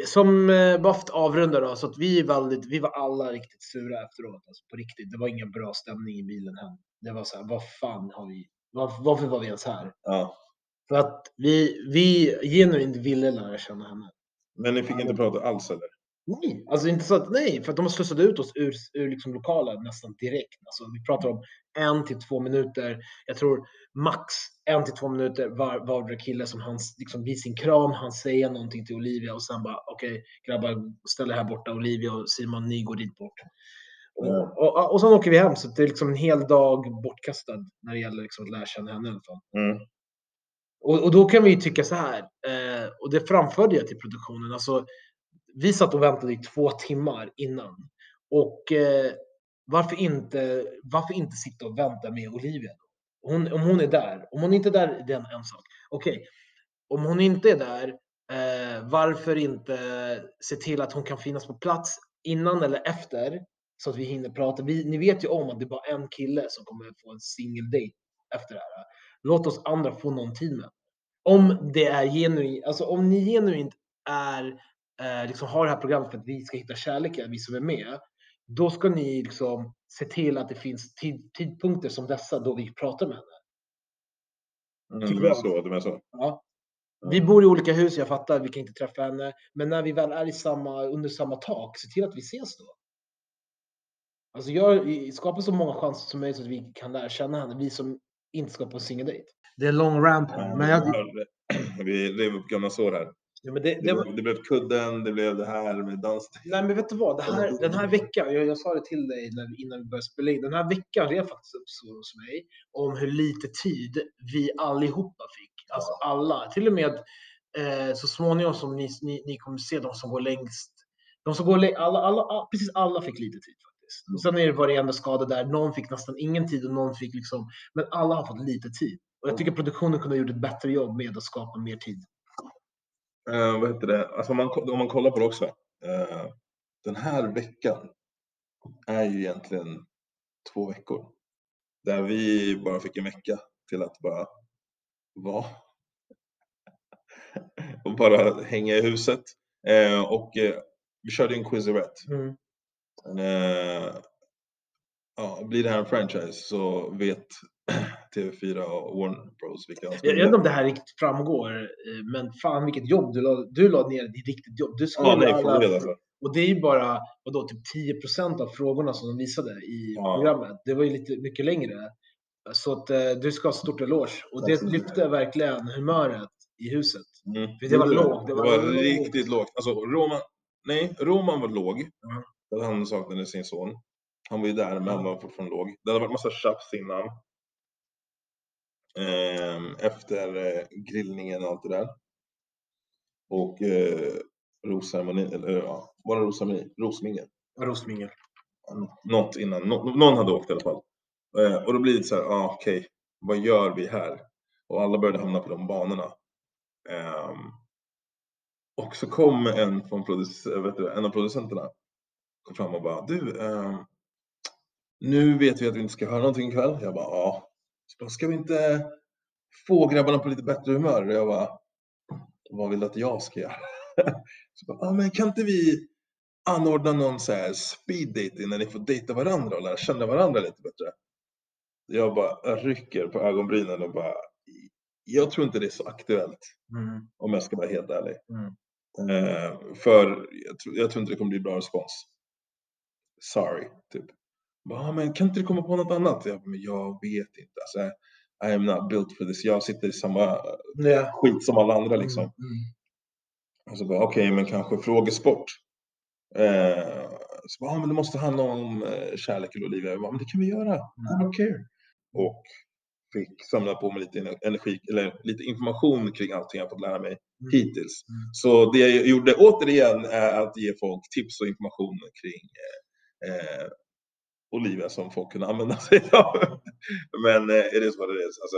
Som eh, bara för att avrunda då, så att vi, väldigt, vi var alla riktigt sura efteråt. Alltså på riktigt, det var ingen bra stämning i bilen hem. Det var så här, vad fan har vi, var, varför var vi ens här? Ja. För att vi, vi genuint ville lära känna henne. Men ni fick inte prata alls eller? Nej, alltså inte så att nej, för att de slussade ut oss ur, ur liksom lokalen nästan direkt. Alltså, vi pratar om en till två minuter. Jag tror max en till två minuter var vardera kille som han liksom vid sin kram, han säger någonting till Olivia och sen bara okej grabbar ställ er här borta, Olivia och Simon ni går dit bort. Och, och, och sen åker vi hem så det är liksom en hel dag bortkastad när det gäller liksom att lära känna henne i alla fall. Mm. Och, och då kan vi ju tycka så här, eh, och det framförde jag till produktionen, alltså vi satt och väntade i två timmar innan. Och eh, varför, inte, varför inte sitta och vänta med Olivia? Hon, om hon är där, om hon inte är där, det är en, en sak. Okej, om hon inte är där, eh, varför inte se till att hon kan finnas på plats innan eller efter så att vi hinner prata. Vi, ni vet ju om att det är bara en kille som kommer få en single date efter det här. Låt oss andra få någon tid med. Om det är genuint, alltså om ni genuint är, eh, liksom har det här programmet för att vi ska hitta kärleken, vi som är med, då ska ni liksom se till att det finns tid, tidpunkter som dessa då vi pratar med henne. Mm, Tycker jag. så, det så. Ja. Vi bor i olika hus, jag fattar, vi kan inte träffa henne. Men när vi väl är i samma, under samma tak, se till att vi ses då. Alltså jag skapar så många chanser som möjligt så att vi kan lära känna henne. Vi som inte ska på en singeldejt. Det är en lång rant här, men jag, Vi rev upp gamla sår här. ja, men det, Det, det, var- det blev kudden, det blev det här med dans. Nej men vet du vad, det här, den här veckan, jag, jag sa det till dig när, innan vi började spela in, den här veckan rev faktiskt upp så hos mig om hur lite tid vi allihopa fick. Alltså alla, till och med eh, så småningom som ni, ni, ni kommer se de som går längst, de som går alla, alla, all- precis alla fick lite tid faktiskt. Och sen är det varierande skador där, någon fick nästan ingen tid och någon fick liksom, men alla har fått lite tid. Och jag tycker produktionen kunde ha gjort ett bättre jobb med att skapa mer tid. Eh, vad heter det? Alltså om, man, om man kollar på det också. Eh, den här veckan är ju egentligen två veckor. Där vi bara fick en vecka till att bara vara. och bara hänga i huset. Eh, och vi körde en quizerette. Mm. Eh, ja, blir det här en franchise så vet TV4 och Warner Bros vilka Jag vet inte om det här riktigt framgår, eh, men fan vilket jobb du la, du la ner i riktigt jobb. Du Ja, nej, alla, det alltså. och det är ju bara vadå, typ 10% av frågorna som de visade i Ja. programmet. Det var ju lite mycket längre. Så att eh, du ska ha stort eloge. Och det lyfte verkligen humöret i huset. Mm. För det var lågt, det Det var var, lågt. riktigt lågt. Alltså Roman, nej, Roman var låg. Ja. Att han saknade sin son. Han var ju där, men han var fortfarande låg. Det hade varit massa tjafs innan. Ehm, efter eh, grillningen och allt det där. Och eh, rosceremoni, eller ja, var det rosceremoni? Rosmingel. Rosmingel. Något innan, nå- någon hade åkt i alla fall. Eh, och då blir det så här, ah, okej, vad gör vi här? Och alla började hamna på de banorna. Ehm, och så kom en, från produc- vet du, en av producenterna kom fram och bara, du, ehm, nu vet vi att vi inte ska höra någonting ikväll. Jag bara, ja. Så bara, ska vi inte få grabbarna på lite bättre humör? Och jag bara, vad vill du att jag ska göra? Så bara, ja men kan inte vi anordna någon så här speed dating när ni får dejta varandra och lära känna varandra lite bättre? Jag bara rycker på ögonbrynen och bara, jag tror inte det är så aktuellt Mm. om jag ska vara helt ärlig. Mm. Eh, för jag tror, jag tror inte det kommer bli bra respons. Sorry, typ. Bara, "Ah, men kan inte du komma på något annat? Jag, men jag vet inte. Alltså, I am not built for this. Jag sitter i samma Ja. skit som alla andra liksom. Mm. Och så bara, okej, men kanske frågesport. Eh, så bara, ah, men det måste handla om eh, kärlek eller Olivia. Jag bara, men det kan vi göra. I don't care. Och fick samla på mig lite ener- energi, eller lite information kring allting jag fått lära mig Mm. hittills. Mm. Så det jag gjorde återigen är att ge folk tips och information kring eh, eh, Olivia som folk kunde använda sig av. Men eh, det is så det är. Alltså,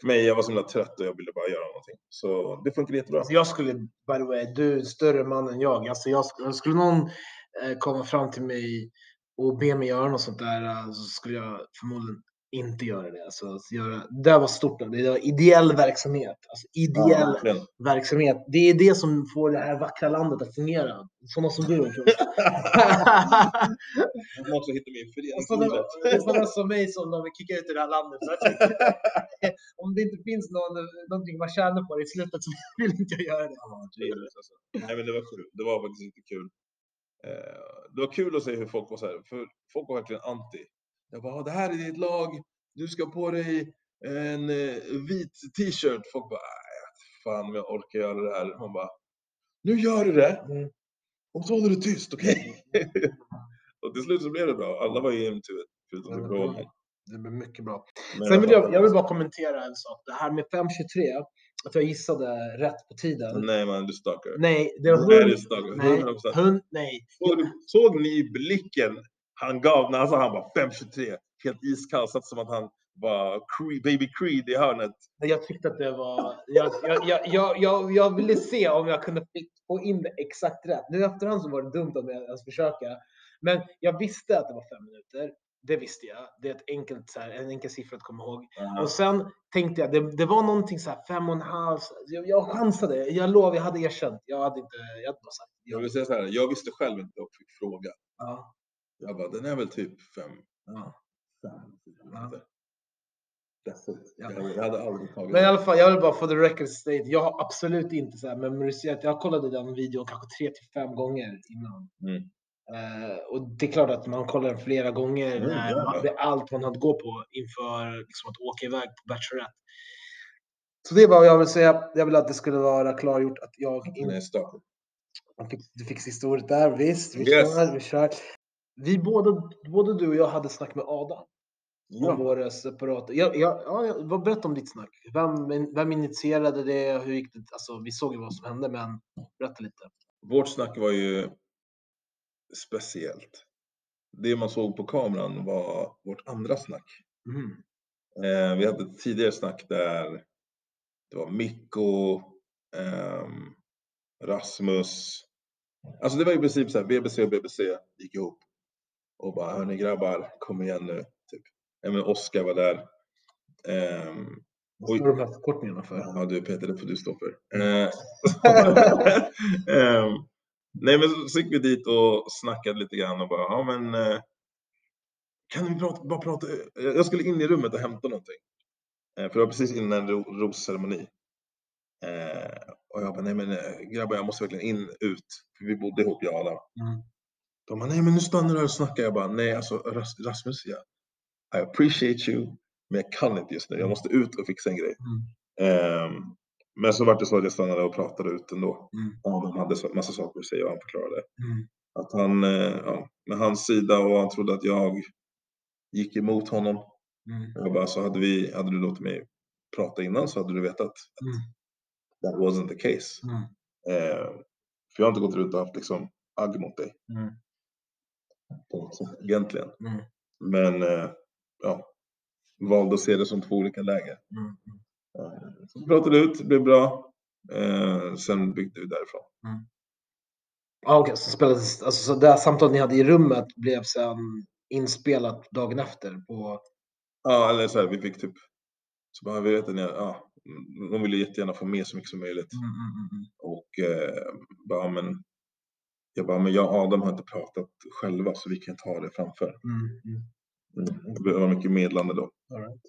för mig, jag var så himla trött och jag ville bara göra någonting. Så det funkar jättebra. Alltså jag skulle, by the way, du är en större man än jag. Alltså jag skulle, skulle någon eh, komma fram till mig och be mig göra något sånt där eh, så skulle jag förmodligen inte göra det. Alltså, att göra, det var stort. Det var ideell verksamhet. Alltså ideell verkligen. verksamhet. Det är det som får det här vackra landet att fungera. Sådana som du. Jag måste hitta min föreningslivet. sådana som mig som de vill kicka ut ur det här landet. Om det inte finns någon, någonting man tjänar på det i slutet så vill inte jag göra det. Jesus, alltså. Nej men det var sjukt. Det var faktiskt inte kul. Eh, det var kul att se hur folk var så här, för folk var verkligen anti. Jag bara, "Ah, det här är ditt lag, du ska på dig en eh, vit t-shirt. Folk bara, "Nej, fan om jag orkar göra det här. Man bara, nu gör du det. Mm. Och så håller du tyst, okej? och till slut så blev det bra. Alla var into it. Förutom Roman. Det blir mycket bra. Men Sen vill jag, jag vill bara kommentera en sak. Det här med 5.23, att jag gissade rätt på tiden. Nej man, du stalkar. Nej, det var Nej, det är hund, stalkar. nej, 100%. hund, nej. Såg, såg ni blicken han gav när han sa han var 5.23? Helt iskall, satt som att han var Creed, baby Creed i hörnet. Jag tyckte att det var... Jag, jag, jag, jag, jag, ville se om jag kunde få in det exakt rätt. Nu efterhand så var det dumt om jag ens försöka. Men jag visste att det var fem minuter. Det visste jag. Det är ett enkelt, så här, en enkel siffra att komma ihåg. Och sen tänkte jag, det, det var någonting så här fem och en halv. Jag, jag chansade. Jag lovar, jag hade erkänt. Jag hade inte, jag hade bara sagt Jag ja. vill säga så här, jag visste själv inte och fick fråga. ja. Jag bara, den är väl typ fem. ja. fem Ja. Jag, hade aldrig tagit Men i alla fall, jag vill bara få the record state. Jag har absolut inte så här memoriserat. Jag kollade den videon kanske tre till fem gånger innan. Mm. Eh, och det är klart att man kollar den flera gånger Mm, när man hade allt man hade att gå på inför liksom, att åka iväg på Bachelorette. Så det är vad jag vill säga. Jag vill att det skulle vara klargjort att jag inte du fick sista ordet där, visst. Vi Yes. kör, vi kör. Vi båda, både du och jag hade snack med Adam. Om Ja. våra separata. Ja, ja, ja, berätta om ditt snack. Vem, vem initierade det? Hur gick det? Alltså, vi såg ju vad som hände, men berätta lite. Vårt snack var ju speciellt. Det man såg på kameran var vårt andra snack. Mm. Eh, vi hade ett tidigare snack där det var Mikko, ehm, Rasmus. Alltså det var i princip så här, BBC och BBC gick ihop. Och bara, hörni grabbar, kom igen nu. Typ. Oskar var där. Ehm, Vad står förkortningarna för? Ja du Peter, det får du stå för. Eh, ehm, nej men så- så gick vi dit och snackade lite grann och bara, ja men eh, kan vi prata, bara prata? Jag skulle in i rummet och hämta någonting. Eh, för det var precis innan en ro, rosceremoni. Eh, och jag bara, nej men eh, grabbar jag måste verkligen in, ut. För vi bodde ihop jag och Adam. Mm. De bara, nej men nu stannar du här och snackar. Jag bara, nej alltså Ras- Rasmus, ja. I appreciate you. Men jag kan inte just nu. Jag måste ut och fixa en grej. Ehm, men så var det så att jag stannade och pratade ut ändå. Mm. Adam hade så- massa saker att säga och han förklarade. Mm. Att han, eh, ja, med hans sida och han trodde att jag gick emot honom. Mm. Jag bara, så hade, vi, hade du låtit mig prata innan så hade du vetat att Mm. that wasn't the case. Mm. Eh, för jag har inte gått ut och haft liksom agg mot dig. Mm. Egentligen. Mm. Men eh, ja, valde att se det som två olika läger. Mm. Eh, Så pratade ut, det blev bra. Eh, sen byggde vi därifrån. Ah, Okej, så spelades, alltså, så det samtalet ni hade i rummet blev sen inspelat dagen efter på... Ja, eller så här, vi fick typ, så bara, vi vet att ni, ja, de ville jättegärna få med så mycket som möjligt. Mm, mm, mm, mm. Och eh, bara, men, jag bara, men jag och Adam har inte pratat själva så vi kan ta det framför. Mm, mm. Mm. Det var mycket medlande då. Right.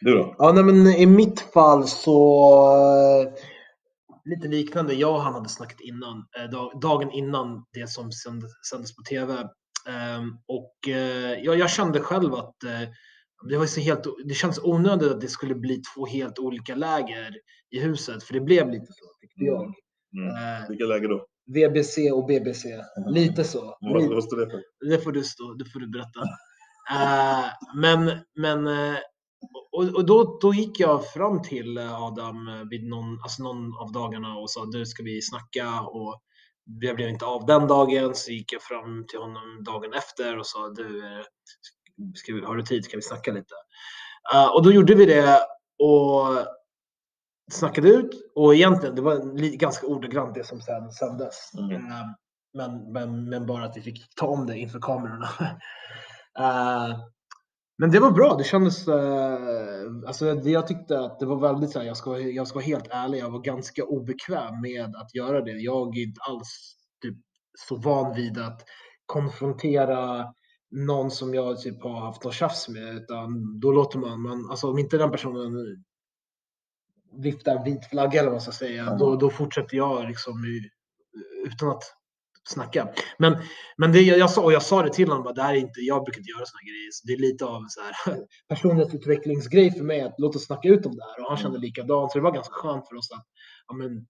Du då? Ja, nej, men i mitt fall så eh, lite liknande. Jag och han hade snackat innan, eh, dag, dagen innan det som sändes, på tv. Ehm, och eh, jag, jag kände själv att det, var så helt, det känns onödigt att det skulle bli två helt olika läger i huset, för det blev lite så tyckte jag. Mm. Vilka läger då? VBC och BBC, lite så. Lite. vad står det för? Det får du stå, det får du berätta. Eh, men men eh, och, och då, då gick jag fram till eh, Adam vid någon, alltså någon av dagarna och sa du ska vi snacka och det blev inte av den dagen så gick jag fram till honom dagen efter och sa du ska vi, har du tid ska vi snacka lite. Eh, och då gjorde vi det och snackade ut och egentligen det var ganska ordagrant det som sen sändes. Mm. Eh, men, men, men bara att vi fick ta om det inför kamerorna. Eh, men det var bra, det kändes... Uh, alltså det, jag tyckte att det var väldigt så här, jag ska, jag ska vara helt ärlig, jag var ganska obekväm med att göra det. Jag är inte alls typ, så van vid att konfrontera någon som jag typ har haft något tjafs med, utan då låter man, man alltså om inte den personen viftar vit flagga eller vad man ska säga, Ja. då, då fortsätter jag liksom i, utan att snacka. Men, men det jag, jag sa, och jag sa det till honom, bara, det här är inte, jag brukar inte göra såna grejer. Så det är lite av så här personlighetsutvecklingsgrej för mig att låt oss snacka ut om det här. Och han kände likadant, så det var ganska skönt för oss att ja, men,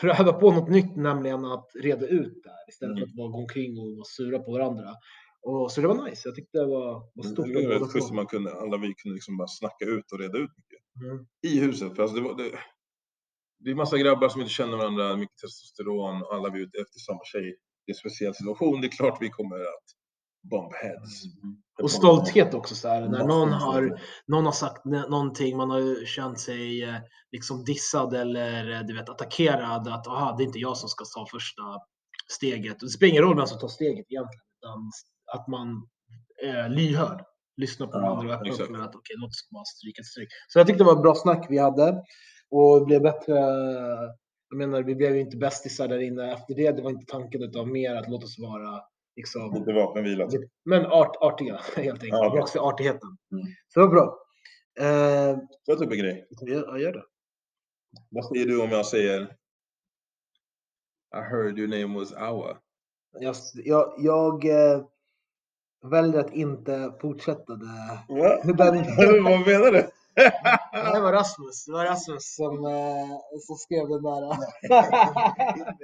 pröva på något nytt, nämligen att reda ut det här istället för Mm. att bara gå omkring och vara sura på varandra. Och, så det var nice, jag tyckte det var, var stort. Det var rätt schysst man kunde, alla vi kunde liksom bara snacka ut och reda ut mycket. Mm. I huset. För alltså det, var, det, det är massa grabbar som inte känner varandra, mycket testosteron, och alla vi är ute efter samma tjej. Det är en speciell situation, det är klart vi kommer att bump heads. Och stolthet också, så här, när någon har någon har sagt nå- någonting, man har känt sig eh, liksom dissad eller eh, du vet, attackerad. Att aha, det är inte jag som ska ta första steget. Och det spelar ingen roll vem som tar steget egentligen. Utan att man är lyhörd. Lyssnar på Ja, varandra och öppnar upp med att okej, låt oss bara stryka ett streck. Så jag tyckte det var ett bra snack vi hade. Och det blev bättre. Jag menar, vi blev ju inte bästisar där inne efter det. Det var inte tanken utan mer att låt oss vara liksom Lite vapenvila. men art, artiga helt enkelt. Ja. Ja. Också artigheten. Mm. Så det var bra. Eh, Så jag typ en grej. jag gör det. Vad säger du om jag säger I heard your name was Awa? Jag, jag, jag eh, väljer att inte fortsätta det. Va? Den, Vad menar du? det var Rasmus, det var Rasmus som, eh, som skrev den där.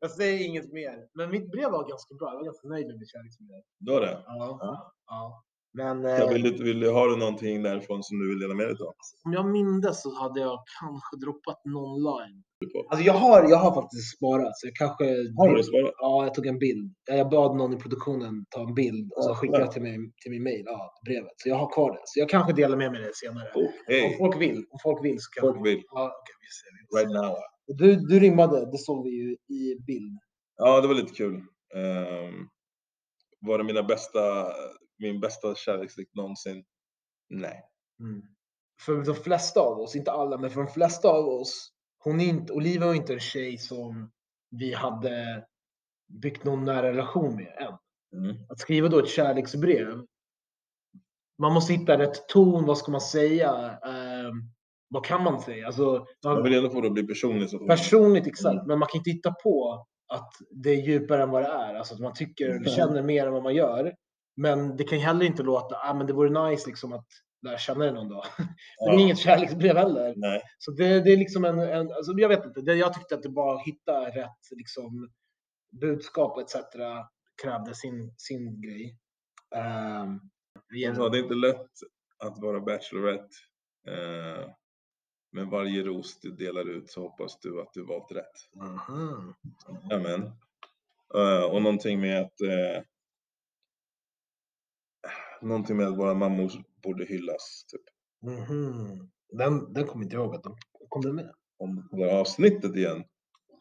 jag säger inget mer. Men mitt brev var ganska bra. Jag var ganska nöjd med mitt kärleksbrev. Du har det? Ja. Ja. ja. Men eh, vill, du- vill, du- har du någonting därifrån som du vill dela med dig av? om jag minns så hade jag kanske droppat någon line. Alltså jag har, jag har faktiskt sparat. Så jag kanske... Har du sparat? Ja, jag tog en bild. Jag bad någon i produktionen ta en bild och så skickade jag till, mig, till min mail, ja, brevet. Så jag har kvar det. Så jag kanske delar med mig det senare. Om Okej, folk vill. Om folk vill så kan folk vill. Ja, okej, vi ser. Vi ser. Right now. Du, du rimmade, det såg vi ju i bild. Ja, det var lite kul. Um, var det mina bästa, min bästa kärleksdikt någonsin? Nej. Mm. För de flesta av oss, inte alla, men för de flesta av oss, hon inte, Olivia var inte en tjej som vi hade byggt någon nära relation med än. Mm. Att skriva då ett kärleksbrev, man måste hitta rätt ton, vad ska man säga? Eh, vad kan man säga? Alltså, Jag man, vill ändå få det att bli personligt. Så. personligt exakt, Mm. men man kan inte hitta på att det är djupare än vad det är. Alltså att man tycker eller känner mer än vad man gör. Men det kan heller inte låta, ah, men det vore nice liksom att lära känna dig någon dag. Det är inget kärleksbrev heller. Nej. Så det, det är liksom en, en alltså jag vet inte, det, jag tyckte att det bara att hitta rätt liksom, budskap etc. krävde sin, sin grej. Um, Ja, det är inte lätt att vara Bachelorette. Eh, men varje ros du delar ut så hoppas du att du valt rätt. Mhm. Amen. Eh, och någonting med att eh, Någonting med att våra mammor borde hyllas. Typ. Mhm. Den, den kommer inte jag ihåg att de kom den med. Om det här avsnittet igen.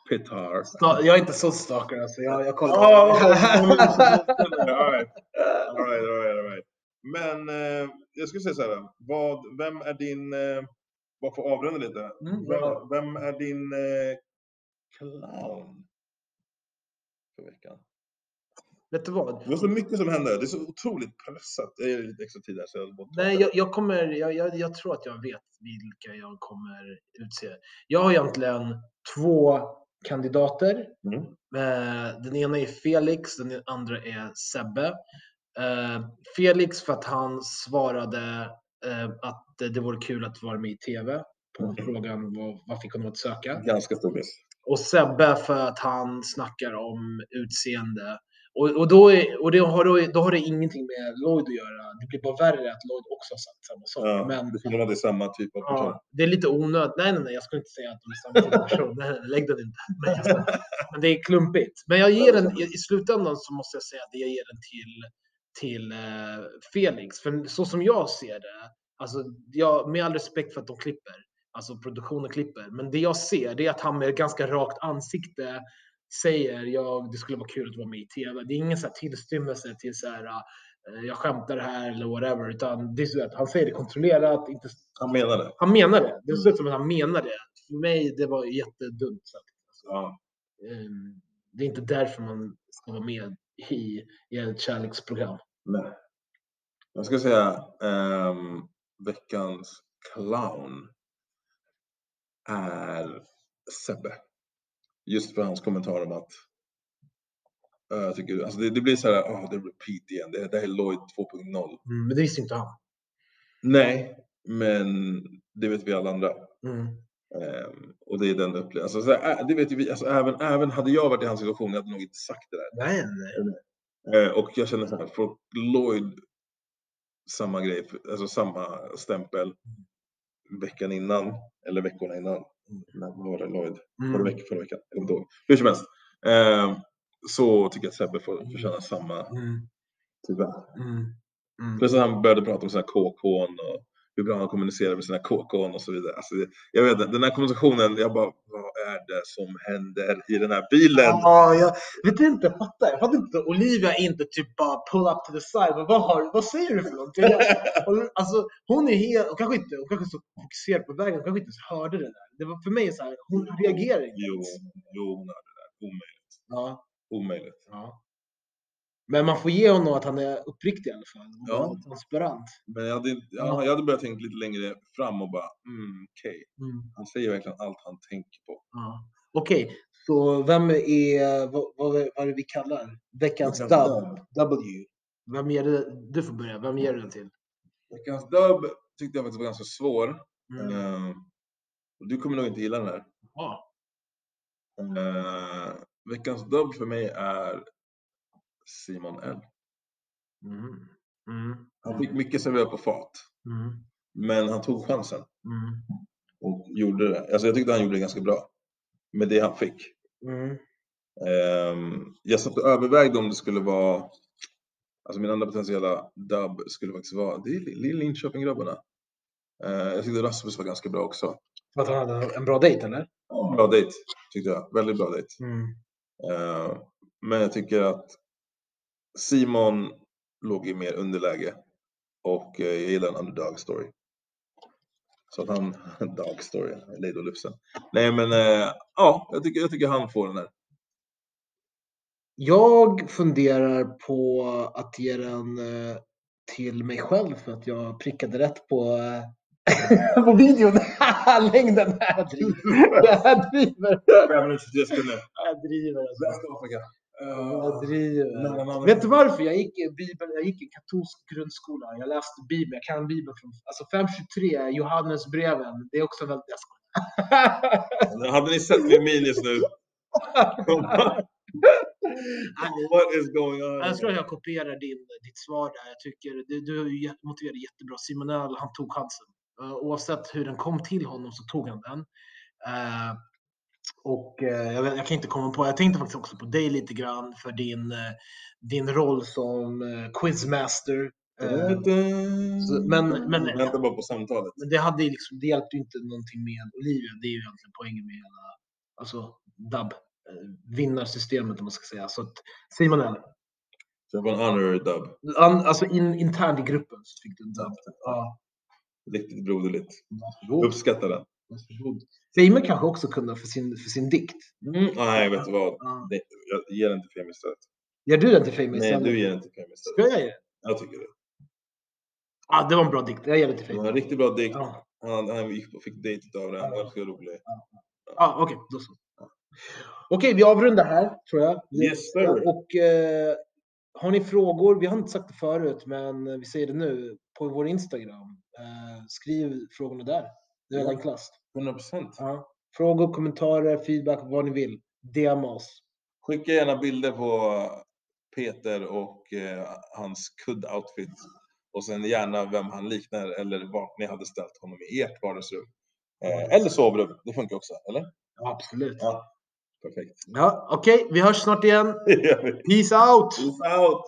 Pitar. Sta- Jag är inte så stalker alltså. Jag, jag kollar. alright. Alright, alright, alright. Men eh, jag skulle säga så här. Vad, vem är din, eh, bara för att avrunda lite. Mm, Vem, vem är din eh, clown för veckan? Vet du vad? Det var så mycket som hände. Det är så otroligt pressat. Det är lite extra tid där. Så jag Nej, jag, jag kommer, jag, jag, jag tror att jag vet vilka jag kommer utse. Jag har egentligen två kandidater. Mm. Eh, Den ena är Felix, den andra är Sebbe. Eh, Felix för att han svarade eh, att det vore kul att vara med i TV på Mm. frågan vad, vad fick honom att söka. Ganska stor miss. Och Sebbe för att han snackar om utseende. Och, och, då, är, och det har, då, då har det ingenting med Lloyd att göra. Det blir bara värre att Lloyd också har sagt samma sak. Ja, Men det skulle vara det samma typ av person. ja, det är lite onödigt. Nej, nej, nej, jag skulle inte säga att de är samma typ av person. Nej, nej, lägg den inte. Ska- men det är klumpigt. Men jag ger den, i i slutändan så måste jag säga att jag ger den till, till eh, Felix. För så som jag ser det, alltså, jag, med all respekt för att de klipper, alltså produktionen klipper, men det jag ser det är att han med ganska rakt ansikte säger jag, det skulle vara kul att vara med i TV. Det är ingen så här tillstymmelse till så här, eh, jag skämtar här eller whatever, utan det är så att han säger det kontrollerat, inte Han menar det. han menar det. Det ser ut som att han menar det. För mig, det var jättedumt. Alltså, Ja. ehm, det är inte därför man ska vara med i, i ett kärleksprogram. Nej. Jag ska säga ehm, veckans clown är Sebbe. Just för hans kommentar om att eh, jag tycker, alltså det, det blir så här, oh, det är repeat igen, det, det här är Lloyd 2.0. Mm, men det visste inte han. Nej, men det vet vi alla andra. Mm. Ehm, och det är den upplevelsen. Alltså, här, det vet ju vi, alltså, även, även hade jag varit i hans situation, jag hade nog inte sagt det där. Nej, nej. Eh, och jag känner så här, för Lloyd, samma grej, alltså samma stämpel veckan innan, eller veckorna innan. När var det Lloyd? Förra, Mm. veckan, förra veckan? Jag kommer inte ihåg. Hur som helst. Eh, så tycker jag att Sebbe får förtjäna samma, Mm. tyvärr. Mm. Mm. Plus att han började prata om sina KK och hur bra han kommunicerar med sina KK och så vidare. Alltså, jag vet inte, den här konversationen, jag bara, vad är det som händer i den här bilen? Ja, jag vet inte, jag fattar. Jag fattar inte. Olivia inte typ bara pull up to the side. Men vad, har, vad säger du för någonting? Jag- Alltså, hon är helt, hon kanske inte, hon kanske är så fokuserad på vägen, hon kanske inte ens hörde det där. Det var för mig så här, hon reagerar inte. Jo, jo, hon hade det där. Omöjligt. Ja, Omöjligt. ja. Men man får ge honom att han är uppriktig i alla fall. Ja. transparent. Men jag hade, inte- ja, Ja. jag hade börjat tänka lite längre fram och bara, mm, okej. Mm. Han säger verkligen allt han tänker på. Ja. Okej, Så vem är, vad, vad, vad är det vi kallar veckans Veckans dub? dub. W. Vem ger det, du får börja, vem ger du den till? Veckans dub tyckte jag faktiskt var ganska svår. Mm. Och du kommer nog inte gilla den här. Ja. Eh, veckans dub för mig är Simon L. Mm. Mm. Han fick mycket serverat på fat. Mm. Men han tog chansen Mm. och gjorde det. Alltså jag tyckte han gjorde det ganska bra. Med det han fick. Mm. Ehm, jag satt och övervägde om det skulle vara Alltså min andra potentiella dub skulle faktiskt vara det är Linköping-grabbarna. Eh, jag tyckte Rasmus var ganska bra också. För att han hade en bra dejt eller? Bra dejt tyckte jag. Väldigt bra dejt. Mm. Eh, men jag tycker att Simon låg i mer underläge och eh, jag gillar en underdog story. Så att han, dog story, Leid och Lufsen. Nej men eh, ja, jag tycker, jag tycker han får den här. Jag funderar på att ge den eh, till mig själv för att jag prickade rätt på, på videon. Längden. Jag driver. Jag driver. 523 sekunder. Jag driver. Alltså. Jag driver. driver. Vet du varför? Jag gick i Bibeln, jag gick i katolsk grundskola. Jag läste Bibeln, jag kan Bibeln från alltså 523, Johannesbreven. Det är också väldigt... Jag skojar. Hade ni sett min min just nu? What is going on? Jag tror jag kopierar din, ditt svar där. Jag tycker du, du motiverade jättebra. Simonell, han tog chansen. Uh, oavsett hur den kom till honom så tog han den. Eh, och eh, jag, jag kan inte komma på, jag tänkte faktiskt också på dig lite grann för din, eh, din roll som eh, quizmaster. Så- men, men, Jag väntar bara på samtalet. men det, hade liksom, det hjälpte ju inte någonting med Olivia. Det är ju egentligen poängen med hela alltså, DAB. Vinnarsystemet om man ska säga. Så att Simon L. Så det var en honor dub. An, alltså in, internt i gruppen så fick du en dub. Ja. Riktigt broderligt. Uppskattar den. Varsågod. Simon kanske också kunde för sin, för sin dikt. Mm. Nej, vet du vad? Ja. Det, jag ger den till Fame istället. Ger du den till Fame Nej, istället? du ger den till Fame Ska istället. jag ge den? Jag tycker det. Ja, det var en bra dikt. Jag ger den till Det var Fame. en riktigt bra dikt. Ja, Han, han gick och fick dejt av den. Den var ganska rolig. ja okej. då så. Okej, vi avrundar här tror jag. Yes, sir. Och eh, har ni frågor? Vi har inte sagt det förut, men vi säger det nu på vår Instagram. Eh, skriv frågorna där. Det är enklast. 100 procent. Ja. Frågor, kommentarer, feedback, vad ni vill. DM oss. Skicka gärna bilder på Peter och eh, hans kudd-outfit. Och sen gärna vem han liknar eller vart ni hade ställt honom i ert vardagsrum. Eh, eller sovrum, det funkar också, eller? Ja, absolut. Ja. Perfekt. Ja, Okej, vi hörs snart igen. Peace out! Peace out!